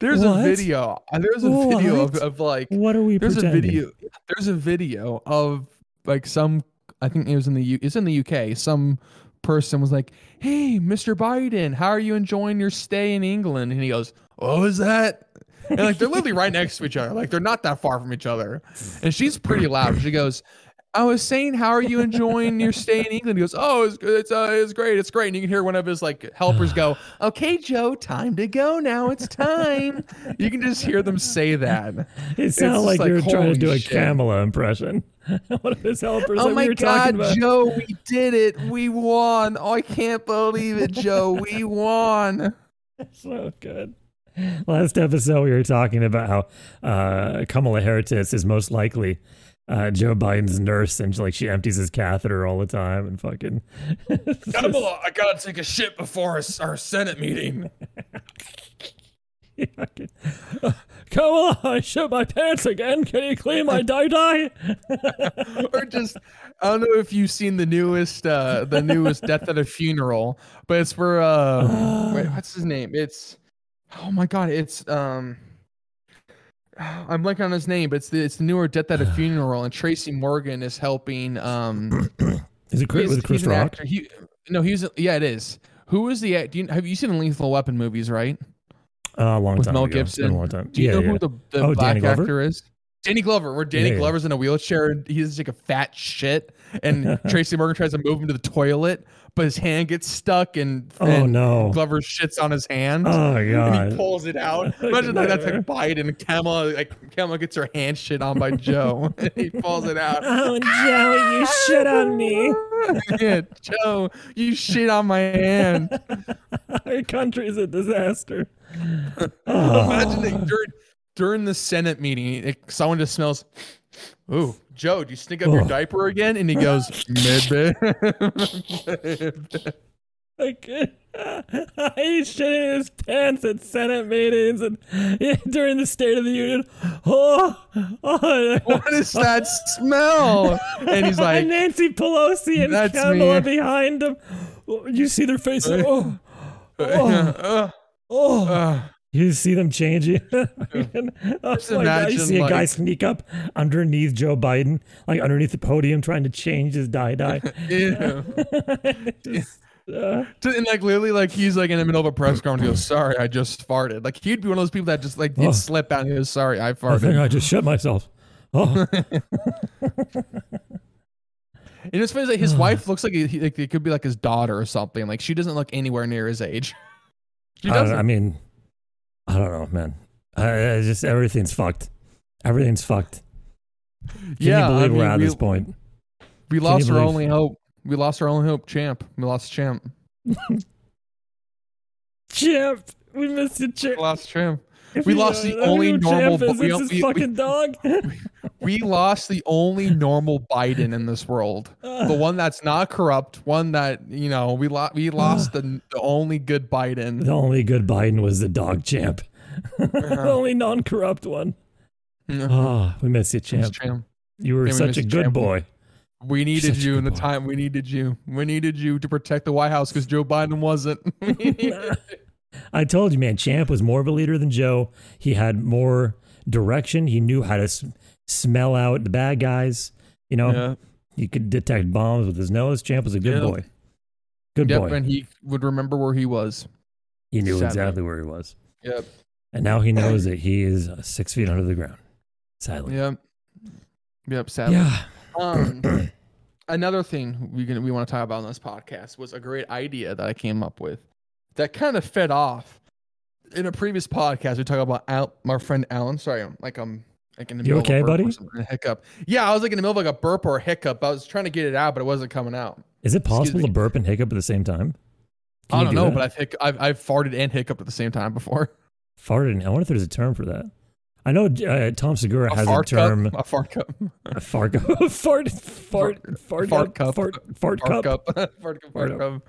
A: There's
B: What?
A: a video. uh, There's a video of, of like
B: What are we
A: there's
B: pretending?
A: a video there's a video of like some I think it was in the U, it's in the UK. Some person was like, "Hey, Mr. Biden, how are you enjoying your stay in England?" And he goes, "What was that?" And like they're literally right next to each other. Like they're not that far from each other. And she's pretty loud. She goes, I was saying, how are you enjoying your stay in England? He goes, oh, it's it's uh, it's great, it's great. And you can hear one of his like helpers go, okay, Joe, time to go now. It's time. you can just hear them say that.
B: It sounded
A: just
B: like,
A: like,
B: you were trying to do a
A: shit.
B: Kamala impression. One of his helpers.
A: oh
B: like
A: my
B: we
A: God. Joe, we did it. We won. Oh, I can't believe it, Joe. We won.
B: so good. Last episode, we were talking about how uh, Kamala Harris is most likely uh, Joe Biden's nurse, and like she empties his catheter all the time, and fucking.
A: Kamala, I gotta take a shit before our, our Senate meeting.
B: Fucking, uh, Kamala, I shit my pants again. Can you clean my dye dye?
A: or just I don't know if you've seen the newest uh the newest Death at a Funeral, but it's for uh wait, what's his name? It's oh my god, it's um I'm blanking on his name, but it's the it's the newer Death at a Funeral, and Tracy Morgan is helping. Um,
B: Is it great
A: he's-
B: with Chris
A: he's
B: Rock?
A: He, no, he's yeah, it is. Who is the? Do you, have you seen the Lethal Weapon movies? Right,
B: Uh, a long
A: with
B: time
A: Mel
B: ago.
A: Gibson.
B: a long time.
A: Do you
B: yeah,
A: know
B: yeah.
A: who the, the
B: Oh,
A: black actor is? Danny Glover. Where Danny
B: yeah.
A: Glover's in a wheelchair and he's like a fat shit, and Tracy Morgan tries to move him to the toilet, but his hand gets stuck, and,
B: Oh,
A: and
B: no.
A: Glover shits on his hand.
B: Oh
A: and he pulls it out. Imagine like that's like Biden. and Kamala, like Kamala gets her hand shit on by Joe. and he pulls it out.
B: Oh, Joe, you shit on me.
A: yeah, Joe, you shit on my hand.
B: Our country's a disaster. Oh.
A: Imagine ah. that during during the Senate meeting, it, someone just smells. Ooh, Joe, do you stink up your
B: Oh.
A: diaper again? And he goes, mid maybe.
B: Like, he's shitting his pants at Senate meetings and yeah, during the State of the Union. Oh, oh
A: what is that smell? And he's like,
B: and Nancy Pelosi and
A: "That's
B: Kamala
A: me."
B: behind him. Oh, you see their faces. Oh, oh, Oh, you see them changing. oh
A: Just
B: my God, you see a guy sneak up underneath Joe Biden, like underneath the podium, trying to change his die dye.
A: yeah.
B: Just, uh,
A: and like literally, like he's like in the middle of a press conference. He goes, "Sorry, I just farted." Like he'd be one of those people that just like he'd
B: Oh.
A: slip out. and He goes, "Sorry, I
B: I think
A: farted."
B: I just shut myself. Oh,
A: And it's funny that his wife looks like, he, like it could be like his daughter or something. Like she doesn't look anywhere near his age. She
B: I,
A: doesn't.
B: I mean, I don't know, man. I, I just everything's fucked. Everything's fucked. Can
A: yeah,
B: you believe
A: I mean,
B: we're at
A: we,
B: this point?
A: we
B: you
A: lost our
B: believe-
A: only hope. We lost our only hope, champ. We lost champ.
B: Champ, we missed you,
A: We
B: champ.
A: lost champ. We lost the only normal
B: is,
A: we-
B: his
A: we- we-
B: dog.
A: We lost the only normal Biden in this world. The one that's not corrupt. One that you know we lost. We lost the, the only good Biden.
B: the only good Biden was the dog champ. the only non-corrupt one.
A: Yeah.
B: Oh, we miss you, champ.
A: champ.
B: You were
A: Yeah,
B: such
A: miss
B: a good
A: champ.
B: boy.
A: We needed
B: such
A: you in the
B: boy.
A: time we needed you. We needed you to protect the White House because Joe Biden wasn't.
B: I told you, man, Champ was more of a leader than Joe. He had more direction. He knew how to s- smell out the bad guys. You know,
A: yeah.
B: he could detect bombs with his nose. Champ was a good
A: Yeah.
B: boy. Good
A: Yep,
B: boy.
A: and he would remember where he was.
B: He knew
A: Sadly.
B: exactly where he was.
A: Yep.
B: And now he knows that he is uh, six feet under the ground. Sadly.
A: Yep. Yep. Sadly.
B: Yeah.
A: Um, another thing we gonna, we want to talk about on this podcast was a great idea that I came up with that kind of fed off in a previous podcast. We talked about Al, my friend Alan. Sorry, I'm like I'm like in the
B: You
A: middle of a
B: okay,
A: burp
B: buddy?
A: a hiccup. Yeah, I was like in the middle of like a burp or a hiccup. I was trying to get it out, but it wasn't coming out.
B: Is it possible to burp and hiccup at the same time? Can
A: I don't
B: do
A: know,
B: that?
A: but I've, hic- I've I've farted and hiccuped at the same time before.
B: farted. and- I wonder if there's a term for that. I know uh, Tom Segura
A: A
B: has a term.
A: cup. A fart cup.
B: A fart, fart, fart, fart,
A: Fart
B: cup,
A: cup.
B: fart, fart,
A: Fart
B: cup.
A: cup. fart cup. Fart cup.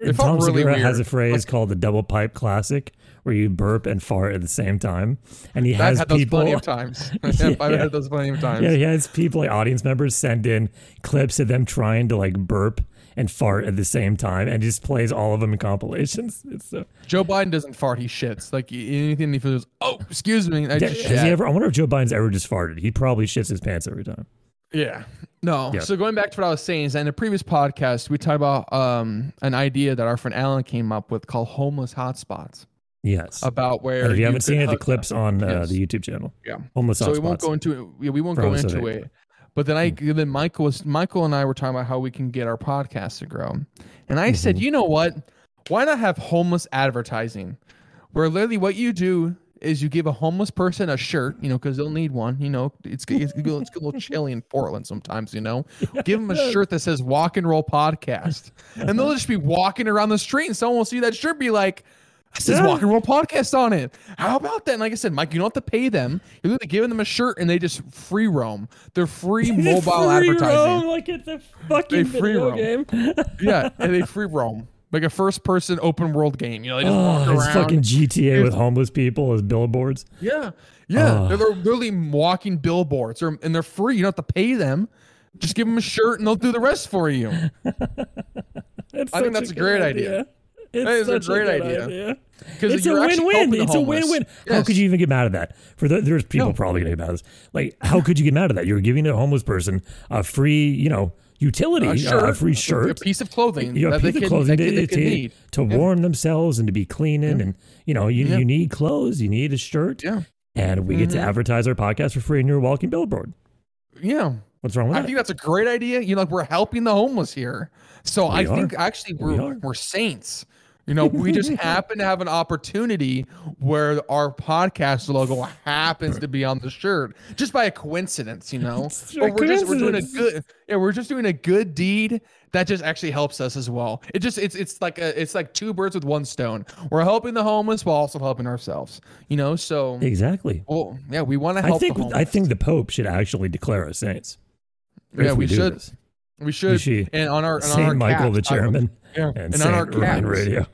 A: It
B: Tom
A: really
B: Segura has a
A: weird.
B: phrase called the double pipe classic, where you burp and fart at the same time, and he
A: I've
B: has
A: had those plenty of times. yeah, I've
B: Yeah.
A: had those plenty of times.
B: Yeah, he has people like audience members send in clips of them trying to like burp and fart at the same time, and just plays all of them in compilations. It's so.
A: Joe Biden doesn't fart; he shits. Like anything he feels. Oh, excuse me. I
B: Yeah,
A: just
B: has he ever? I wonder if Joe Biden's ever just farted. He probably shits his pants every time.
A: Yeah. No.
B: Yeah.
A: So going back to what I was saying is that in a previous podcast we talked about um, an idea that our friend Alan came up with called homeless hotspots.
B: Yes.
A: About where
B: and if you, haven't seen it, the clips on uh,
A: Yes.
B: the YouTube channel.
A: Yeah.
B: Homeless hotspots.
A: So we won't go into it. Yeah, we won't go into it. But then I then Michael was Michael and I were talking about how we can get our podcast to grow. And I said,
B: Mhm.
A: you know what? Why not have homeless advertising? Where literally what you do is you give a homeless person a shirt, you know, because they'll need one. You know, it's it's, it's a little chilly in Portland sometimes. You know, give them a shirt that says "Walk and Roll Podcast," and they'll just be walking around the street, and someone will see that shirt, be like. It says
B: Yeah.
A: Walk and Roll Podcast on it. How about that? And like I said, Mike, you don't have to pay them. You're literally giving them a shirt and they just free roam. They're free mobile
B: Free
A: advertising.
B: roam like it's a fucking
A: They free
B: video
A: roam.
B: game.
A: Yeah, and they free roam. Like a first person open world game. You know, they just
B: Oh,
A: walk
B: it's
A: around.
B: fucking GTA with homeless people as billboards.
A: Yeah, yeah.
B: Oh.
A: They're, they're literally walking billboards, and they're free. You don't have to pay them. Just give them a shirt, and they'll do the rest for you. I think that's a
B: good
A: great idea.
B: It's
A: That is a great
B: good
A: idea. Because
B: It's a win-win. It's a win-win. How could you even get mad at that? For the, there's people
A: No.
B: probably gonna get mad at this. Like, how could you get mad at that? You're giving a homeless person a free, you know, utility,
A: A
B: uh,
A: shirt,
B: a free
A: a
B: shirt,
A: piece of clothing,
B: you know, a piece of clothing
A: that
B: to,
A: they
B: to,
A: need.
B: to
A: Yeah.
B: warm themselves and to be clean cleaning, and you know, you,
A: Yeah.
B: you need clothes, you need a shirt,
A: Yeah,
B: and we get to
A: Mhm.
B: advertise our podcast for free, in you're walking billboard.
A: yeah.
B: What's wrong with
A: I
B: that?
A: I think that's a great idea. You know, like we're helping the homeless here. So I
B: We
A: think actually
B: We
A: we're
B: are.
A: we're saints. You know, we just happen to have an opportunity where our podcast logo happens to be on the shirt, just by a coincidence, you know. But we're just we're doing a good yeah, we're just doing a good deed that just actually helps us as well. It just it's it's like a it's like two birds with one stone. We're helping the homeless while also helping ourselves. You know, so
B: exactly.
A: well, yeah, we want to help I
B: think
A: the.
B: I think the Pope should actually declare us saints.
A: yeah,
B: if
A: we, should.
B: this.
A: We should.
B: should.
A: And on our and on
B: Saint
A: our
B: Michael the
A: caps, I
B: chairman
A: Yeah,
B: and,
A: and on our
B: Saint Ryan. Radio.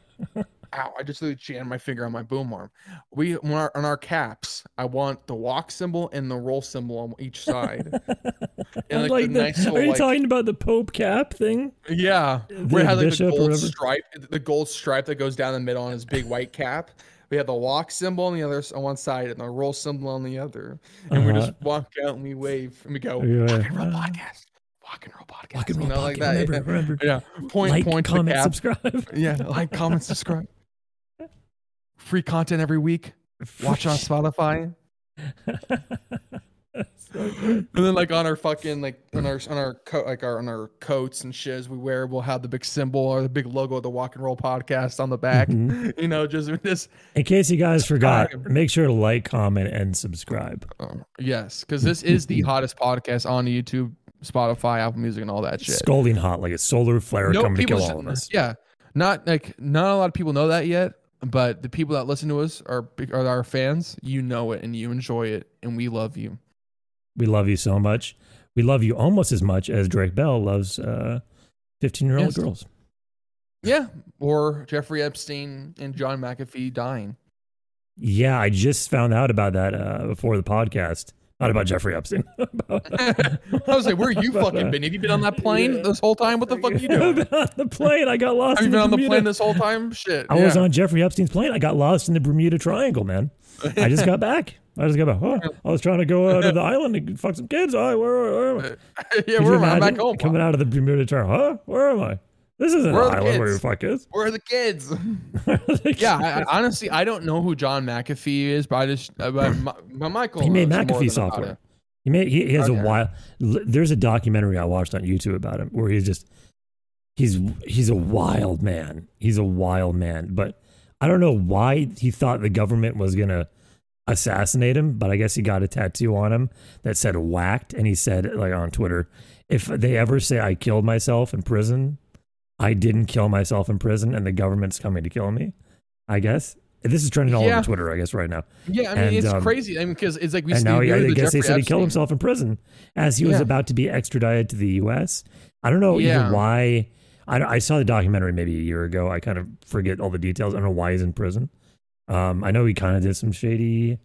A: Ow! I just literally jammed my finger on my boom arm. We on our, on our caps. I want the walk symbol and the roll symbol on each side. and like,
B: like
A: the
B: the-
A: nice
B: are you
A: like
B: talking about the Pope cap thing?
A: yeah,
B: the
A: where it has like the gold stripe, the gold stripe that goes down the middle on his big white cap. We had the walk symbol on the other on one side and the roll symbol on the other, and we
B: Uh-huh.
A: just walk out and we wave and we go
B: Yeah.
A: walk and roll podcast, walk and roll podcast,
B: Rock and roll
A: you know, like
B: podcast.
A: that.
B: Remember, remember.
A: Yeah, point
B: like,
A: point
B: comment, subscribe.
A: Yeah, like, comment, subscribe. Free content every week. Watch on Spotify. And then like on our fucking like on our on our coat like our on our coats and shiz we wear we'll have the big symbol or the big logo of the Walk and Roll podcast on the back.
B: Mhm.
A: You know, just just
B: In case you guys forgot,
A: Subscribe.
B: make sure to like, comment, and subscribe.
A: uh, yes, because this is the hottest podcast on YouTube, Spotify, Apple Music, and all that shit.
B: Scalding hot like a solar flare
A: No
B: coming to kill all of us.
A: Yeah, not like not a lot of people know that yet, but the people that listen to us are are our fans. You know it and you enjoy it, and we love you.
B: We love you so much. We love you almost as much as Drake Bell loves uh, 15 year old
A: Yes.
B: girls.
A: Yeah, or Jeffrey Epstein and John McAfee dying.
B: Yeah, I just found out about that uh, before the podcast. Not about Jeffrey Epstein. About-
A: I was like, where you fucking been? Have you been on that plane this whole time? What the fuck are you doing?
B: I've been on the plane. I got lost
A: Have you been
B: the
A: on the plane this whole time? Shit.
B: I was on Jeffrey Epstein's plane. I got lost in the Bermuda Triangle, man. I just got back. I just got back. Oh, I was trying to go out to the island and fuck some kids. Oh, where, where, where am I?
A: yeah,
B: Could
A: where am I? I'm back home.
B: Coming out of the Bermuda Triangle. Huh? Where am I? This isn't
A: Where
B: an island where your fuck is.
A: Where are the kids? yeah, I, honestly, I don't know who John McAfee is, but I just, uh, but, my, but Michael.
B: He made McAfee software. He made he, he has
A: Okay.
B: a wild. There's a documentary I watched on YouTube about him where he's just he's he's a wild man. He's a wild man, but I don't know why he thought the government was gonna assassinate him. But I guess he got a tattoo on him that said "whacked," and he said like on Twitter, if they ever say I killed myself in prison, I didn't kill myself in prison, and the government's coming to kill me. I guess this is trending all
A: Yeah.
B: over Twitter. I guess right now.
A: Yeah, I mean,
B: And,
A: it's
B: um,
A: crazy. I mean, because it's like we
B: and now I
A: the
B: guess they
A: Jeffrey
B: said he killed himself in prison as he was
A: Yeah.
B: about to be extradited to the U.S. I don't know
A: Yeah.
B: even why. I, I saw the documentary maybe a year ago. I kind of forget all the details. I don't know why he's in prison. Um, I know he kind of did some shady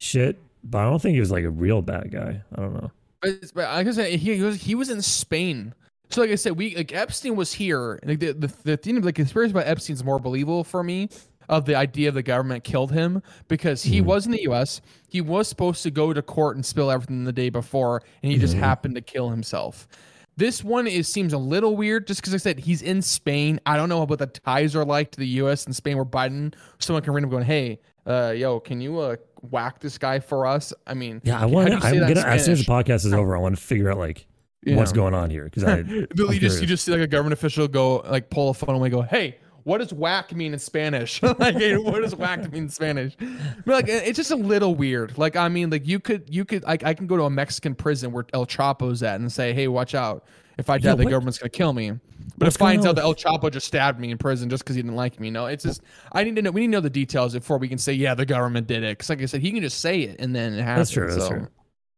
B: shit, but I don't think he was like a real bad guy. I don't know.
A: But, but like I said, he, he was he was in Spain. So like I said, we like Epstein was here. Like the the, the thing of the conspiracy about Epstein's more believable for me of the idea of the government killed him because he
B: Mhm.
A: was in the U.S. He was supposed to go to court and spill everything the day before, and he just
B: Mhm.
A: happened to kill himself. This one is seems a little weird, just because I said he's in Spain. I don't know what the ties are like to the U.S. and Spain, where Biden, someone can ring him going, "Hey, uh, yo, can you uh, whack this guy for us?" I mean,
B: Yeah, I want. I'm gonna as soon as the podcast is over, I want to figure out like what's
A: Yeah.
B: going on here because I I'm
A: you just you just see like a government official go like pull a phone away, and go, "Hey, what does whack mean in Spanish? like, hey, what does whack mean in Spanish?" But like, it's just a little weird. Like, I mean, like you could you could like I can go to a Mexican prison where El Chapo's at and say, "Hey, watch out! If I die,
B: Yeah,
A: the
B: what-
A: government's gonna kill me." But
B: What's
A: it finds out that El Chapo just stabbed me in prison just because he didn't like me. No, it's just I need to know. We need to know the details before we can say, "Yeah, the government did it." Because, like I said, he can just say it and then it happens.
B: That's true. That's
A: so.
B: true.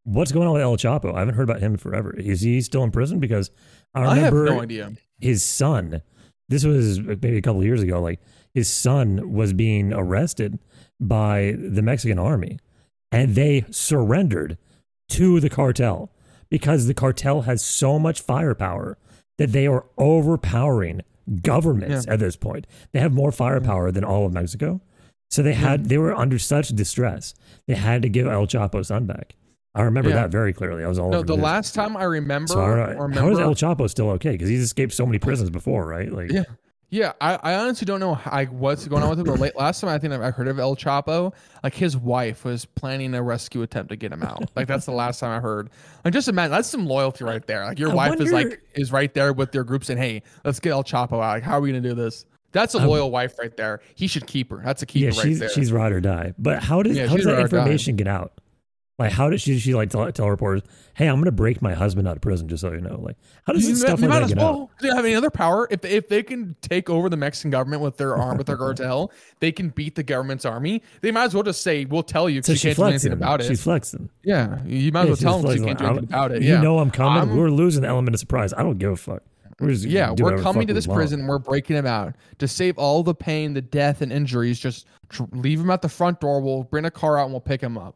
B: What's going on with El Chapo? I haven't heard about him forever. Is he still in prison? Because I
A: I have
B: remember
A: no idea.
B: his son. This was maybe a couple of years ago. Like his son was being arrested by the Mexican army, and they surrendered to the cartel because the cartel has so much firepower that they are overpowering governments at this point. They have more firepower than all of Mexico. So they had they were under such distress. They had to give El Chapo's son back. I remember
A: Yeah.
B: that very clearly. I was all
A: No,
B: over
A: the last time I remember,
B: So I
A: remember
B: How is El Chapo still okay? Because he's escaped so many prisons before, right? Like,
A: Yeah. Yeah, I, I honestly don't know how, what's going on with him. But late, last time I think I heard of El Chapo, like his wife was planning a rescue attempt to get him out. Like that's the last time I heard. Like just imagine that's some loyalty right there. Like your
B: I
A: wife is like is right there with their group saying, "Hey, let's get El Chapo out." Like how are we gonna do this? That's a loyal wife right there. He should keep her. That's a keeper
B: yeah,
A: right
B: she's
A: there.
B: she's ride or die. But how does
A: Yeah,
B: how does that
A: ride or die.
B: information get out? Like, how does she she like tell, tell reporters, "Hey, I'm gonna break my husband out of prison," just so you know? Like, how does
A: You
B: this
A: might-
B: stuff
A: you
B: like
A: might
B: that
A: as
B: get out?
A: well. They don't have any other power. If if they can take over the Mexican government with their arm with their cartel, they can beat the government's army. They might as well just say, "We'll tell you." 'cause
B: So
A: you
B: she
A: can't do anything about it.
B: She's flexing.
A: Yeah, you might as well tell them she can't do anything about it.
B: You
A: Yeah,
B: know I'm coming.
A: I'm-
B: we're losing the element of surprise. I don't give a fuck. We're just
A: yeah,
B: do
A: we're
B: whatever the
A: coming
B: fuck
A: to
B: we
A: this
B: want.
A: prison. We're breaking him out to save all the pain, the death, and injuries. Just tr- leave him at the front door. We'll bring a car out and we'll pick him up.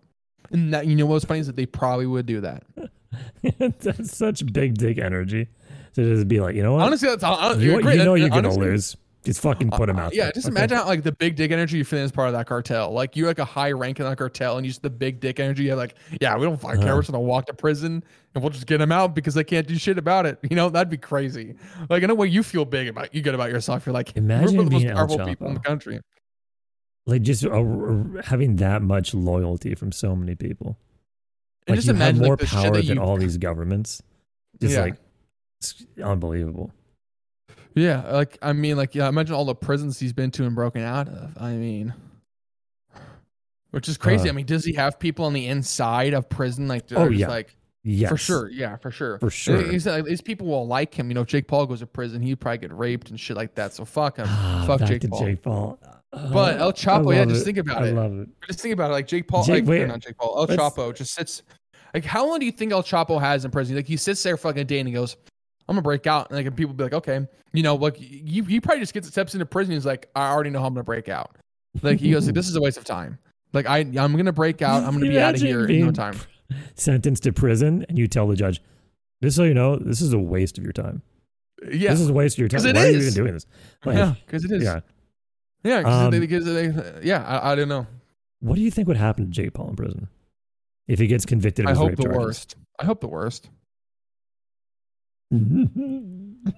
A: And that you know what's funny is that they probably would do that.
B: That's such big dick energy to just be like, you know what?
A: Honestly, that's hon-
B: you, you know you're gonna lose. Just fucking put him out.
A: Uh, yeah,
B: there.
A: just
B: Okay.
A: imagine how, like the big dick energy you feel as part of that cartel. Like you're like a high rank in that cartel, and you just the big dick energy. You're like, yeah, we don't fucking care.
B: Uh-huh.
A: We're just gonna walk to prison, and we'll just get them out because they can't do shit about it. You know, that'd be crazy. Like in a way, you feel big about you good about yourself. You're like,
B: Imagine
A: we're the most powerful people in the country.
B: Like just uh, uh, having that much loyalty from so many people.
A: And
B: Like
A: just
B: you
A: imagine
B: have more
A: like
B: power
A: that
B: than
A: you,
B: all these governments. Just
A: Yeah.
B: like it's unbelievable.
A: yeah, like I mean, like yeah, imagine all the prisons he's been to and broken out of. I mean. Which is crazy.
B: Uh.
A: I mean, does he have people on the inside of prison? Like,
B: Oh, yeah.
A: like
B: Yes,
A: For sure, yeah, for sure,
B: For sure.
A: He's like, these people will like him. You know, if Jake Paul goes to prison, he'd probably get raped and shit like that. So fuck him. Fuck Jake Paul.
B: Jake Paul.
A: But
B: Uh,
A: El Chapo, yeah, just
B: it.
A: think about
B: I
A: it.
B: love it.
A: Just think about it. Like Jake Paul,
B: Jake-
A: like, not Jake Paul, El Chapo just sits. Like, how long do you think El Chapo has in prison? Like, he sits there for like a day and he goes, "I'm gonna break out," and like and people be like, "Okay," you know, like you, he probably just gets steps into prison. He's like, "I already know how I'm gonna break out." Like he goes, like, "This is a waste of time." Like I, I'm gonna break out. I'm gonna be out of here in no time.
B: Sentenced to prison, and you tell the judge, "Just so you know, this is a waste of your time.
A: Yeah,
B: This is a waste of your time. Why are you even doing this?" Like,
A: yeah, because it is.
B: yeah.
A: Yeah, because
B: Um,
A: they, because they, yeah, I, I don't know.
B: What do you think would happen to Jake Paul in prison if he gets convicted of
A: I
B: his
A: hope
B: rape
A: the
B: charges?
A: worst. I hope the worst.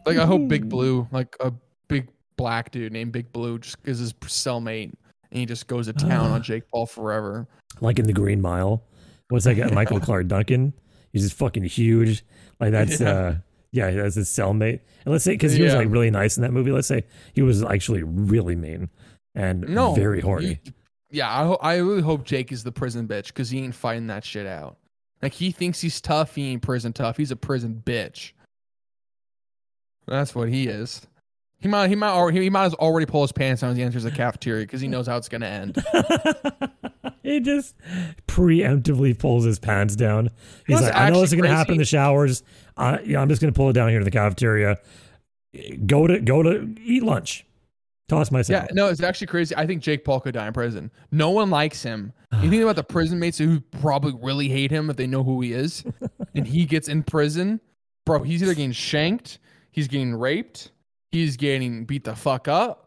A: Like I hope Big Blue, like a big black dude named Big Blue, just is his cellmate, and he just goes to town on Jake Paul forever.
B: like in the Green Mile. What's that guy? Michael Clarke Duncan. He's just fucking huge. Like that's
A: Yeah.
B: uh yeah, that's his cellmate. And let's say because he was like really nice in that movie. Let's say he was actually really mean and
A: No,
B: very horny.
A: you- yeah, I ho- I really hope Jake is the prison bitch because he ain't fighting that shit out. Like he thinks he's tough, he ain't prison tough. He's a prison bitch. That's what he is. He might he might already, he might as already pull his pants down as he enters the cafeteria because he knows how it's gonna end.
B: he just preemptively pulls his pants down. He's
A: what's
B: like, I know this is going to happen in the showers. I, yeah, I'm just going to pull it down here to the cafeteria. Go to go to eat lunch. Toss myself.
A: Yeah, no, it's actually crazy. I think Jake Paul could die in prison. No one likes him. You think about the prison mates who probably really hate him if they know who he is, and he gets in prison, bro. He's either getting shanked, he's getting raped, he's getting beat the fuck up,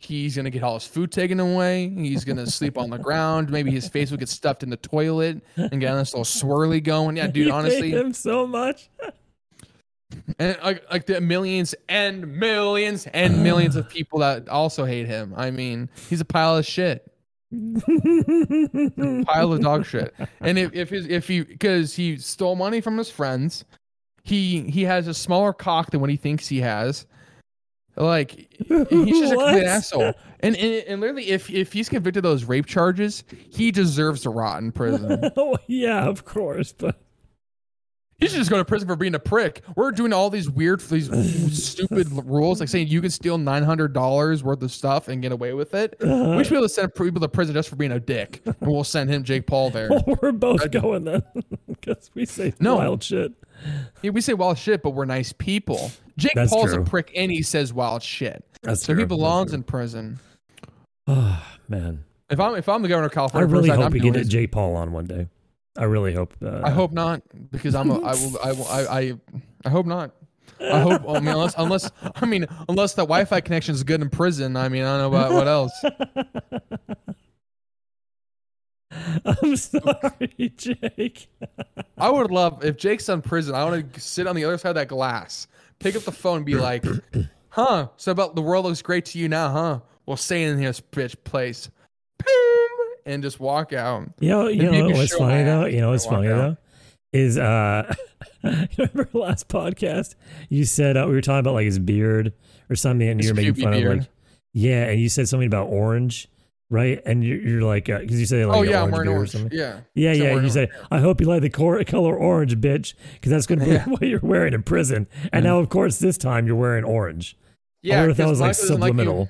A: he's gonna get all his food taken away, he's gonna sleep on the ground. Maybe his face will get stuffed in the toilet and get this little swirly going. Yeah, dude,
B: You
A: honestly,
B: hate him so much.
A: and like like the millions and millions and millions of people that also hate him. I mean, he's a pile of shit. pile of dog shit. And if if his, if he because he stole money from his friends, he he has a smaller cock than what he thinks he has. Like he's just a complete asshole. And, and and literally, if if he's convicted of those rape charges, he deserves to rot in prison.
B: oh yeah, of course, but
A: he should just go to prison for being a prick. We're doing all these weird, these stupid rules, like saying you can steal nine hundred dollars worth of stuff and get away with it. we should be able to send people to prison just for being a dick, and we'll send him Jake Paul there.
B: we're both going then because we say
A: No.
B: wild shit.
A: Yeah, we say wild shit, but we're nice people. Jake
B: That's
A: Paul's
B: true.
A: a prick and he says wild shit.
B: That's
A: So
B: true.
A: he belongs in prison.
B: Oh man,
A: If I'm if I'm the governor of California,
B: I
A: really
B: hope
A: I'm
B: we
A: doing
B: get
A: his-
B: Jake Paul on one day. I really hope. Uh,
A: I hope not, because I'm a I will I will I I, I hope not. I hope I mean unless unless I mean unless the Wi-Fi connection is good in prison. I mean I don't know about what else.
B: I'm sorry, Jake.
A: I would love if Jake's in prison. I want to sit on the other side of that glass, pick up the phone, and be like, "Huh? So about the world looks great to you now, huh? Well, stay in this bitch place, and just walk out."
B: You know, you know what's funny though. You know what's funny
A: out.
B: though is uh, remember last podcast you said uh, we were talking about like his beard or something, and you were making fun of
A: beard.
B: like yeah, and you said something about orange, right? And you're, you're like because you say like
A: oh yeah, I'm
B: orange
A: wearing
B: beard or
A: orange.
B: something.
A: Yeah,
B: Yeah,
A: So
B: yeah. You say, I hope you like the cor- color orange, bitch, because that's going to be
A: Yeah.
B: what you're wearing in prison. And now, of course, this time you're wearing orange. I
A: yeah.
B: wonder if that was like
A: like
B: subliminal. You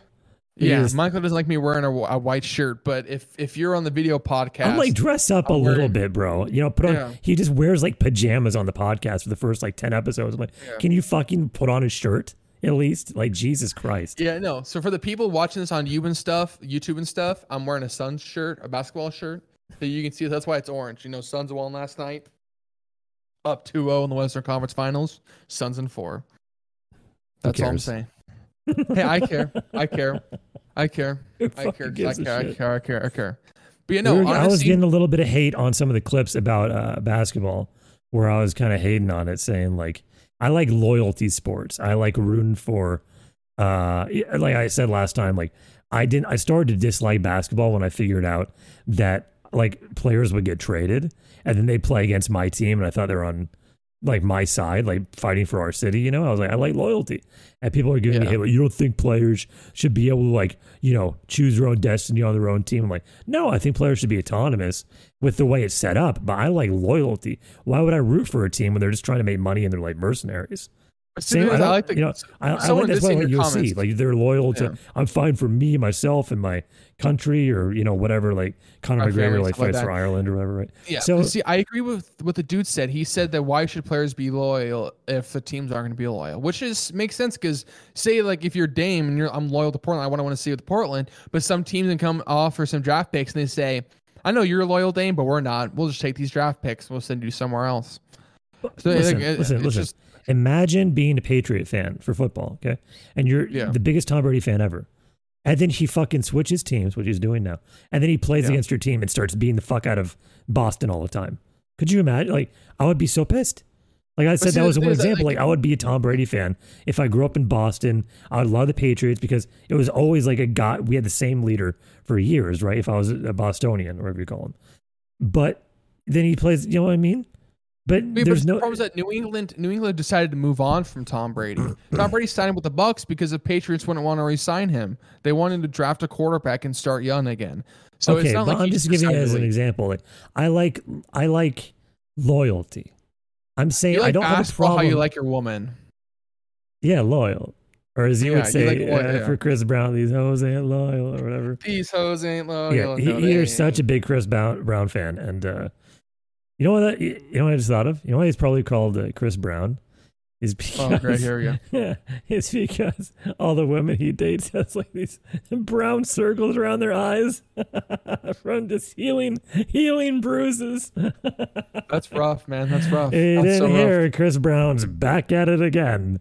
A: yeah, Michael doesn't like me wearing a, a white shirt, but if if you're on the video podcast,
B: I'm like dress up a
A: I'm
B: little
A: wearing-
B: bit, bro. You know, put on.
A: Yeah.
B: He just wears like pajamas on the podcast for the first like ten episodes. I'm like,
A: Yeah.
B: can you fucking put on a shirt at least? Like Jesus Christ.
A: Yeah, no. So for the people watching this on YouTube and stuff, YouTube and stuff, I'm wearing a Suns shirt, a basketball shirt. So you can see that's why it's orange. You know, Suns won last night. Up 2-0 in the Western Conference Finals. Suns in four. That's all I'm saying. hey, I care. I care. I care. I care. I care. I care. I care. I care. But yeah,
B: We
A: no,
B: were- I was getting a little bit of hate on some of the clips about uh, basketball, where I was kind of hating on it, saying like, I like loyalty sports. I like rooting for, uh, like I said last time, like I didn't. I started to dislike basketball when I figured out that like players would get traded and then they play against my team, and I thought they were on like my side, like fighting for our city. You know, I was like, I like loyalty, and people are giving me
A: Yeah.
B: hate. Like, you don't think players should be able to like you know choose their own destiny on their own team? I'm like, no, I think players should be autonomous with the way it's set up. But I like loyalty. Why would I root for a team when they're just trying to make money and they're like mercenaries?
A: See,
B: I,
A: I like the,
B: you know, I, I
A: someone
B: like that's why I
A: say in
B: like
A: comments-
B: they're loyal to.
A: Yeah.
B: I'm fine for me, myself, and my country, or you know whatever. Like Conor
A: Our
B: McGregor, like
A: stuff like
B: fights for. Ireland or whatever, right?
A: Yeah.
B: So-
A: see, I agree with what the dude said. He said that why should players be loyal if the teams aren't going to be loyal? Which is makes sense because say like if you're Dame and you're I'm loyal to Portland, I want to want to see with Portland, but some teams can come offer some draft picks and they say, I know you're a loyal Dame, but we're not. We'll just take these draft picks. We'll send you somewhere else. So
B: listen,
A: like,
B: listen,
A: it's
B: listen.
A: just-
B: Imagine being a Patriot fan for football, okay? And you're
A: Yeah.
B: the biggest Tom Brady fan ever. And then he fucking switches teams, which he's doing now. And then he plays
A: Yeah.
B: against your team and starts beating the fuck out of Boston all the time. Could you imagine? Like, I would be so pissed. Like I said,
A: see,
B: that was one example. Like,
A: like-
B: I would be a Tom Brady fan if I grew up in Boston. I would love the Patriots because it was always like a guy. We had the same leader for years, right? If I was a Bostonian, or whatever you call him. But then he plays. You know what I mean? But
A: Yeah,
B: there's
A: but
B: no.
A: the problem is that New England, New England decided to move on from Tom Brady. Tom Brady signed with the Bucs because the Patriots wouldn't want to re-sign him. They wanted to draft a quarterback and start young again. So
B: okay,
A: it's not
B: but
A: like
B: I'm just giving it
A: decided
B: as an example. Like I like I like loyalty. I'm saying
A: You
B: I don't have a problem.
A: how you like your woman.
B: yeah, loyal. Or as you
A: Yeah,
B: would
A: you
B: say
A: like
B: uh,
A: yeah.
B: for Chris Brown, these hoes ain't loyal or whatever.
A: These hoes ain't loyal.
B: yeah,
A: no,
B: he, you're such a big Chris Brown, Brown fan, and uh, you know what? That, you know what I just thought of? You know why he's probably called uh, Chris Brown? Is because
A: Oh, great, here
B: yeah, it's because all the women he dates has like these brown circles around their eyes from just healing healing bruises.
A: That's rough, man. That's rough.
B: It
A: That's so rough.
B: here, Chris Brown's back at it again.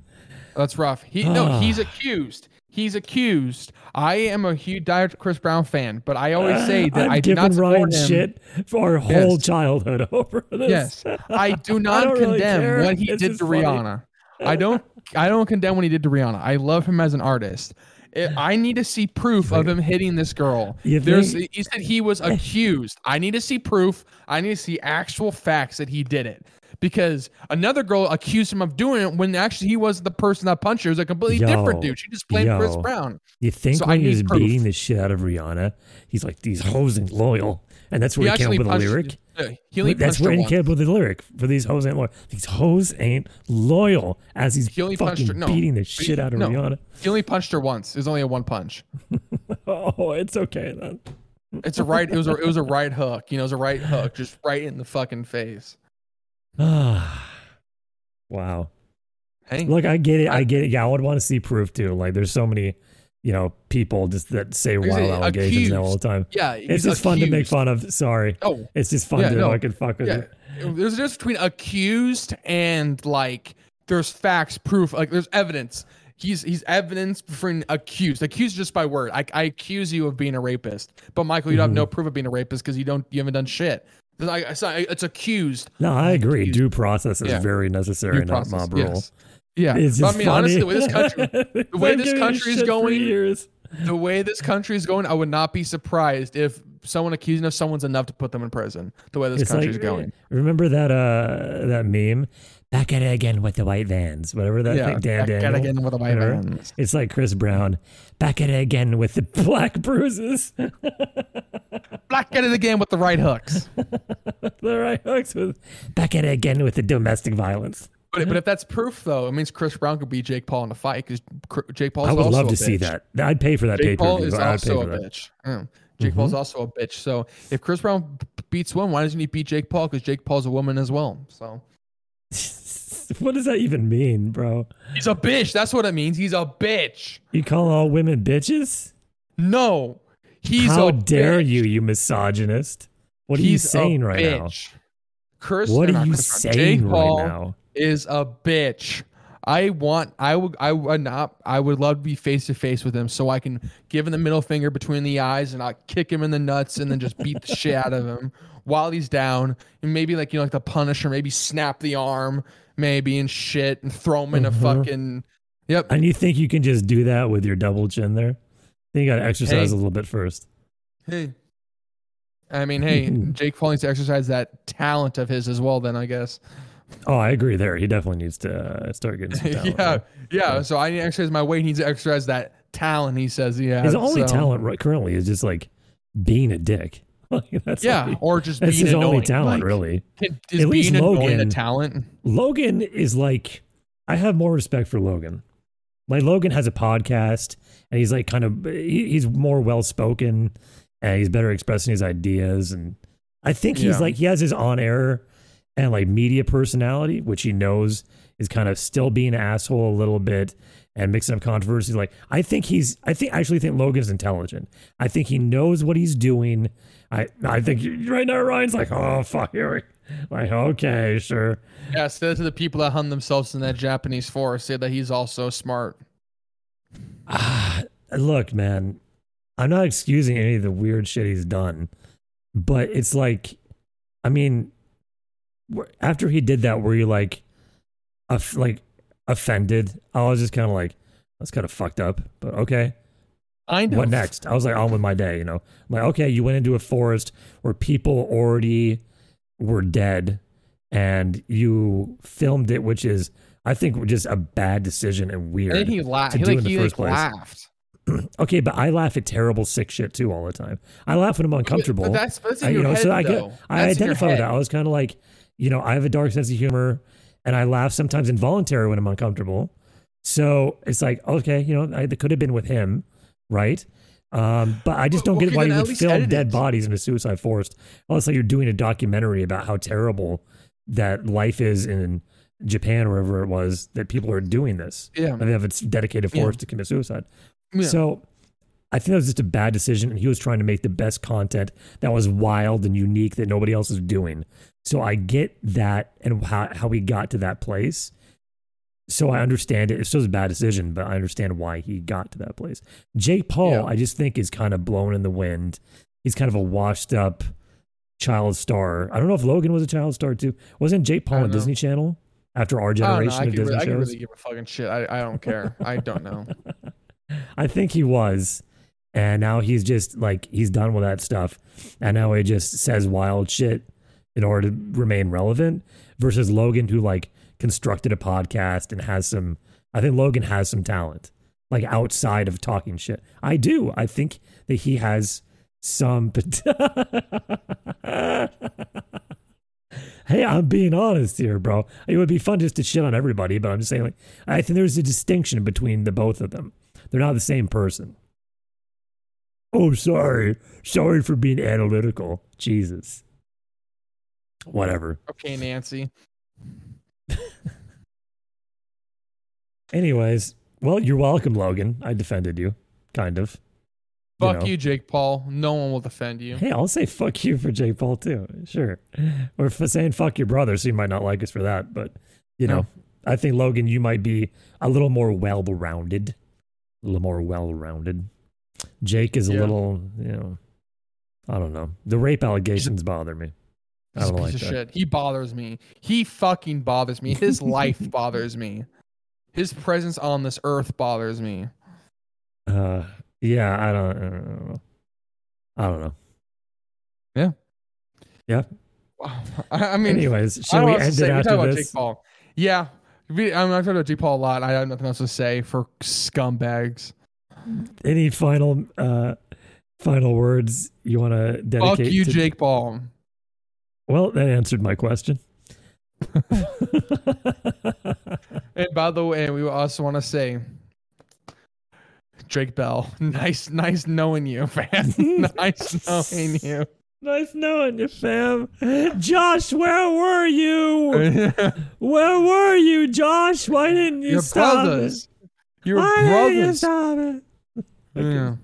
A: That's rough. He no,
B: Ah.
A: he's accused. He's accused. I am a huge diehard Chris Brown fan, but I always say that
B: I've
A: I do not
B: Ryan
A: support him.
B: shit for our whole
A: Yes.
B: childhood over this.
A: Yes, I do not
B: really
A: condemn what he did to
B: funny.
A: Rihanna. I don't. I don't condemn what he did to Rihanna. I love him as an artist. It- I need to see proof of him hitting this girl. There's. He said he was accused. I need to see proof. I need to see actual facts that he did it. Because another girl accused him of doing it when actually he wasn't the person that punched her. It was a completely
B: Yo,
A: different dude. She just blamed Chris. Brown.
B: You think
A: So I
B: when he was
A: proof.
B: beating the shit out of Rihanna, he's like, these hoes ain't loyal. And that's where he, came up with
A: punched-
B: lyric.
A: uh, He
B: That's where he came up with the lyric for these hoes ain't loyal. These hoes ain't loyal as he's
A: He
B: fucking
A: her- no,
B: beating the shit
A: he-
B: out of
A: no.
B: Rihanna.
A: He only punched her once. It was only a one punch.
B: Oh, it's okay then.
A: It's a right. It was a. It was a right hook. You know, it was a right hook, just right in the fucking face.
B: Ah, wow.
A: Hey,
B: Look, I get it. I
A: I-
B: get it. Yeah, I would want to see proof too. Like, there's so many, you know, people just that say wild allegations now all the time.
A: yeah,
B: It's just fun to make fun of. Sorry,
A: Oh,
B: it's just fun
A: Yeah,
B: to
A: no.
B: fucking fuck with
A: yeah.
B: it.
A: There's a difference between accused and like there's facts, proof. Like there's evidence. He's he's evidence for accused. Accused just by word. I, I accuse you of being a rapist, but Michael, you have
B: Mm-hmm.
A: no proof of being a rapist because you don't you haven't done shit. It's, like, it's, not- it's accused.
B: No, I agree.
A: Accused.
B: Due process is
A: Yeah.
B: very necessary,
A: Due
B: not mob rule.
A: yes. Yeah,
B: It's
A: But
B: just
A: I mean,
B: funny.
A: honestly, the way this country,
B: the
A: way this country is going- the way this country is going, I would not be surprised if someone accusing of someone's enough to put them in prison. The way this
B: It's
A: country
B: like
A: is going.
B: remember that uh that meme? Back at it again with the white vans. Whatever that
A: Yeah,
B: thing. Dan
A: back at it again with the white
B: whatever.
A: vans.
B: It's like Chris Brown. Back at it again with the black bruises.
A: Black at it again with the right hooks.
B: the right hooks with back at it again with the domestic violence.
A: But, but if that's proof, though, it means Chris Brown could beat Jake Paul in a fight because Jake Paul.
B: I would
A: also
B: love to see that. I'd pay for that
A: Jake Paul is also a
B: that.
A: bitch. Yeah. Jake mm-hmm. Paul's also a bitch. So if Chris Brown beats one, why doesn't he beat Jake Paul? Because Jake Paul's a woman as well. So
B: what does that even mean, bro?
A: he's a bitch. That's what it means. He's a bitch.
B: You call all women bitches?
A: No, he's
B: How
A: a
B: dare
A: bitch.
B: you, you misogynist? What are you
A: He's
B: saying right now?
A: bitch. Chris,
B: What are you saying right now?
A: is a bitch. I want I would I would not I would love to be face to face with him so I can give him the middle finger between the eyes and I kick him in the nuts and then just beat the shit out of him while he's down and maybe like you know like the Punisher maybe snap the arm maybe and shit and throw him in a
B: Mhm.
A: fucking yep
B: And you think you can just do that with your double chin there? Then you got to exercise
A: Hey.
B: a little bit first.
A: hey I mean hey Jake Paul needs to exercise that talent of his as well then I guess
B: Oh, I agree there. He definitely needs to uh, start getting some talent.
A: yeah,
B: right?
A: yeah so I need to exercise my weight he needs to exercise that talent he says yeah
B: His only
A: so-
B: talent right currently is just like being a dick. Like, that's
A: yeah
B: he-
A: or just
B: that's
A: being
B: his only talent,
A: Like,
B: really.
A: Can, is
B: At least
A: being annoying a
B: Logan-
A: talent?
B: Logan is like, I have more respect for Logan. Like Logan has a podcast, and he's like kind of he, he's more well spoken, and he's better expressing his ideas. And I think he's
A: Yeah.
B: like he has his on air and like media personality, which he knows is kind of still being an asshole a little bit and mixing up controversies. Like I think he's I think I actually think Logan's intelligent. I think he knows what he's doing. I I think right now Ryan's like, oh fuck here. we-" Like okay, sure.
A: Yeah, say that to the people that hung themselves in that Japanese forest. Say that he's also smart.
B: Ah, look, man, I'm not excusing any of the weird shit he's done, but it's like, I mean, after he did that, were you like, like offended? I was just kind of like, that's kind of fucked up, but okay.
A: I know.
B: What next? I was like, on with my day, you know. I'm like, okay, you went into a forest where people already were dead, and you filmed it, which is, I think, just a bad decision and weird.
A: And then he laughed.
B: to
A: He
B: do
A: like
B: in the
A: he
B: first
A: like
B: place.
A: laughed.
B: Okay, but I laugh at terrible sick shit too all the time. I laugh when I'm uncomfortable.
A: But that's that's in
B: I,
A: your
B: you know,
A: head
B: so I
A: though.
B: get I
A: That's in
B: identify with that. I was kind of like, you know, I have a dark sense of humor, and I laugh sometimes involuntary when I'm uncomfortable. So it's like, okay, you know, I, it could have been with him, right? Um, but I just don't
A: Well,
B: get why you would film dead
A: it.
B: bodies in a suicide forest. unless like you're doing a documentary about how terrible that life is in Japan or wherever it was that people are doing this.
A: Yeah.
B: And they have a dedicated
A: Yeah.
B: forest to commit suicide.
A: Yeah.
B: So I think that was just a bad decision. And he was trying to make the best content that was wild and unique that nobody else is doing. So I get that and how, how he got to that place. So I understand it. It's still a bad decision, but I understand why he got to that place. Jake Paul,
A: Yeah.
B: I just think is kind of blown in the wind. He's kind of a washed up child star. I don't know if Logan was a child star too. Wasn't Jake Paul on. Disney Channel after our
A: I
B: generation
A: I
B: of Disney
A: really, I could really give a fucking shit. I, I don't care. I don't know.
B: I think he was. And now he's just like he's done with that stuff. And now he just says wild shit in order to remain relevant versus Logan who like constructed a podcast and has some I think Logan has some talent. Like outside of talking shit. I do. I think that he has some Hey, I'm being honest here, bro. It would be fun just to shit on everybody, but I'm just saying like I think there's a distinction between the both of them. They're not the same person. Oh, sorry. Sorry for being analytical. Jesus. Whatever.
A: Okay, Nancy.
B: Anyways, well, you're welcome, Logan. I defended you, kind of.
A: Fuck
B: know.
A: you, Jake Paul. No one will defend you.
B: Hey, I'll say fuck you for Jake Paul too. Sure. Or for saying fuck your brother, so you might not like us for that. But you know, I think Logan, you might be a little more well rounded. A little more well rounded. Jake is a
A: Yeah.
B: little, you know, I don't know. The rape allegations bother me. I
A: He's a piece
B: like
A: of
B: that.
A: shit. He bothers me. He fucking bothers me. His life bothers me. His presence on this earth bothers me.
B: Uh, yeah, I don't, I don't know. I don't know.
A: Wow. I, I mean,
B: Anyways,
A: I
B: should we end it
A: say. We talk
B: after this?
A: Jake Paul. Yeah, we, I'm not talking about Jake Paul a lot. I have nothing else to say for scumbags.
B: Any final, uh, final words you want to dedicate?
A: Fuck you,
B: to-
A: Jake Paul.
B: Well, that answered my question.
A: And by the way, we also want to say, Drake Bell, nice, nice knowing you, man. nice knowing you.
B: nice knowing you, fam. Josh, where were you? Where were you, Josh? Why didn't you
A: Your
B: stop
A: brothers. Your
B: it? Why didn't you
A: brothers.
B: stop it?
A: Yeah.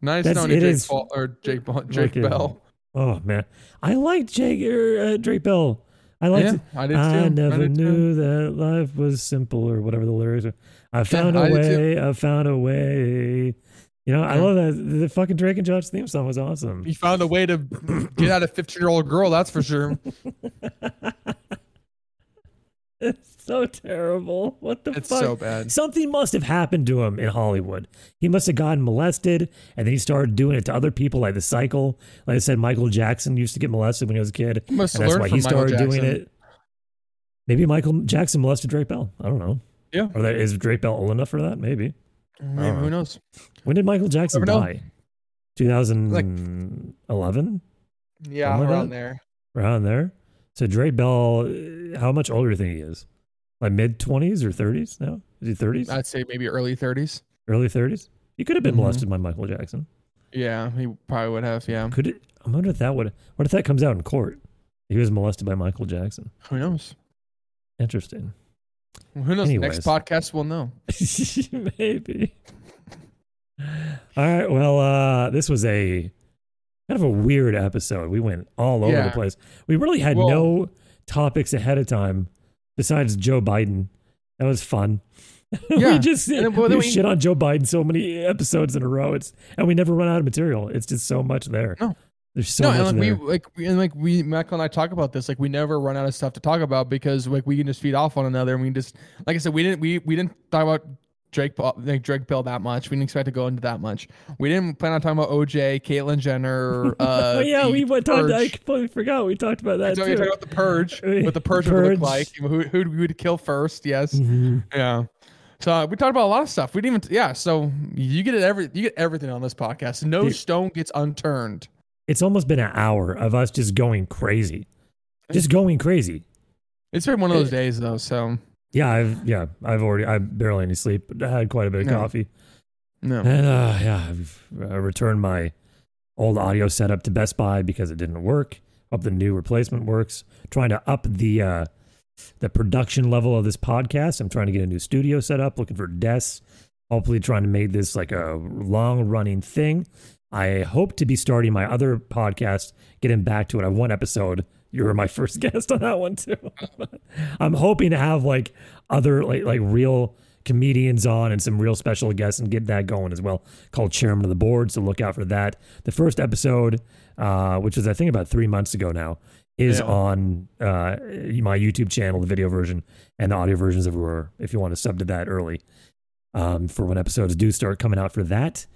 A: Nice
B: That's-
A: knowing you, Jake
B: is-
A: Paul or Jake Jake
B: Okay.
A: Bell.
B: Oh man, I liked Jake uh, Drake Bell. I like.
A: yeah,
B: to-
A: I did too.
B: I never
A: too.
B: knew that life was simple, or whatever the lyrics are. I found
A: I
B: a
A: too.
B: way. I found a way. You know, I love that. The fucking Drake and Josh theme song was awesome.
A: He found a way to get out a 15 year old girl. That's for sure.
B: It's so terrible. What the
A: It's
B: fuck?
A: so bad.
B: Something must have happened to him in Hollywood. He must have gotten molested, and then he started doing it to other people, like the cycle. Like I said, Michael Jackson used to get molested when he was a kid,
A: He must
B: and that's why he started doing it. Maybe Michael Jackson molested Drake Bell. I don't know.
A: Yeah.
B: Or that is Drake Bell old enough for that? Maybe.
A: Maybe, who knows?
B: When did Michael Jackson die? 2011,
A: Yeah, around
B: that?
A: there.
B: around there. So Drake Bell, how much older do you think he is? Like mid 20s or 30s now? Is he 30s?
A: I'd say maybe early 30s.
B: Early 30s? He could have been
A: Mhm.
B: molested by Michael Jackson.
A: Yeah, he probably would have. Yeah.
B: Could it? I wonder if that would. What if that comes out in court? He was molested by Michael Jackson.
A: Who knows?
B: Interesting.
A: Who knows?
B: Anyways.
A: Next podcast we'll know.
B: Maybe. All right. Well, uh, this was a kind of a weird episode. We went all over the place. We really had
A: Well-
B: no topics ahead of time besides Joe Biden. That was fun. we
A: Yeah.
B: just
A: And then- well,
B: we
A: we-
B: shit on Joe Biden so many episodes in a row. It's and we never run out of material. It's just so much there.
A: No.
B: There's so
A: no,
B: much
A: and like
B: there.
A: we like we- and like we Michael and I talk about this. Like we never run out of stuff to talk about because like we can just feed off one another and we just like I said we didn't we we didn't talk about Drake Paul- like Drake Bell that much. We didn't expect to go into that much. We didn't plan on talking about OJ, Caitlyn Jenner. Uh,
B: oh yeah, we went talked. I completely forgot we talked about that
A: So
B: too.
A: talked about the purge, what the purge, would
B: Purge.
A: look like, who who we would kill first. Yes,
B: Mhm.
A: yeah. So uh, we talked about a lot of stuff. We didn't even yeah. So you get it every you get everything on this podcast. No
B: Dude.
A: stone gets unturned.
B: It's almost been an hour of us just going crazy, just going crazy.
A: It's been one of those days though. So
B: Yeah, I've yeah, I've already I barely any sleep, but I had quite a bit of
A: No.
B: coffee,
A: no.
B: and uh, yeah, I've uh, returned my old audio setup to Best Buy because it didn't work. Hope the new replacement works. Trying to up the uh, the production level of this podcast. I'm trying to get a new studio set up. Looking for desks. Hopefully, trying to make this like a long running thing. I hope to be starting my other podcast, getting back to it. I have one episode. You were my first guest on that one too. I'm hoping to have like other like like real comedians on and some real special guests and get that going as well. Called Chairman of the Board, so look out for that. The first episode, uh, which was I think about three months ago now, is
A: Yeah.
B: on uh, my YouTube channel, the video version and the audio versions everywhere. If you want to sub to that early, um, for when episodes do start coming out for that.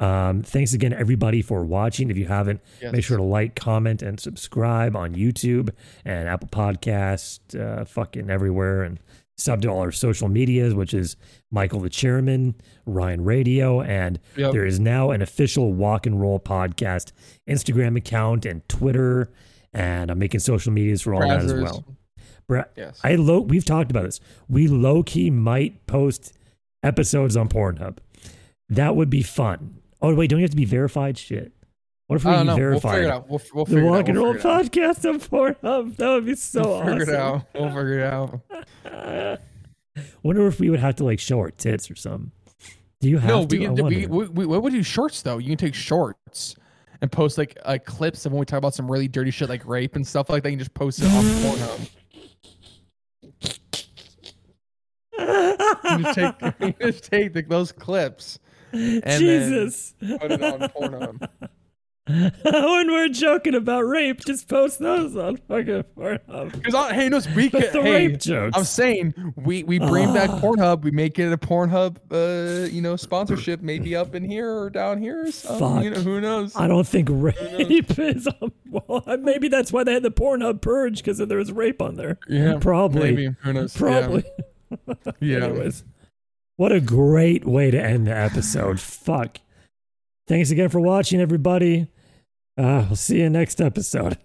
B: Um, thanks again, everybody, for watching. If you haven't,
A: Yes.
B: make sure to like, comment, and subscribe on YouTube and Apple Podcast, uh, fucking everywhere, and sub to all our social medias, which is Michael the Chairman, Ryan Radio, and
A: Yep.
B: there is now an official Walk and Roll Podcast Instagram account and Twitter, and I'm making social medias for all that as well. Bra-
A: Yes.
B: I low we've talked about this. We low key might post episodes on Pornhub. That would be fun. Oh wait, don't you have to be verified? Shit. What if we
A: I know. We'll
B: verified
A: figure it out. We'll, we'll
B: the
A: figure it
B: Walk
A: out.
B: and
A: We'll
B: Roll
A: figure it out.
B: podcast on Pornhub? That would be so
A: We'll
B: awesome.
A: figure it out. We'll figure it out.
B: Wonder if we would have to like show our tits or something. Do you have
A: No,
B: to?
A: we can. We, we, we, what would do shorts though? You can take shorts and post like uh, clips of when we talk about some really dirty shit like rape and stuff like that. You can just post it on Pornhub. You just take, you just take the, those clips,
B: Jesus.
A: put it on Pornhub.
B: when we're joking about rape, just post those on fucking Pornhub.
A: Because hey, no, we can.
B: the
A: Hey,
B: rape jokes.
A: I'm saying we we bring back
B: Ah.
A: Pornhub. We make it a Pornhub, uh, you know, sponsorship. Maybe up in here or down here. Or something, You know,
B: Fuck.
A: who knows?
B: I don't think rape is on. Well, maybe that's why they had the Pornhub purge because there was rape on there.
A: Yeah,
B: probably.
A: Maybe who knows?
B: Probably.
A: Yeah.
B: Anyways, what a great way to end the episode. Fuck. Thanks again for watching, everybody. Uh, we'll see you next episode.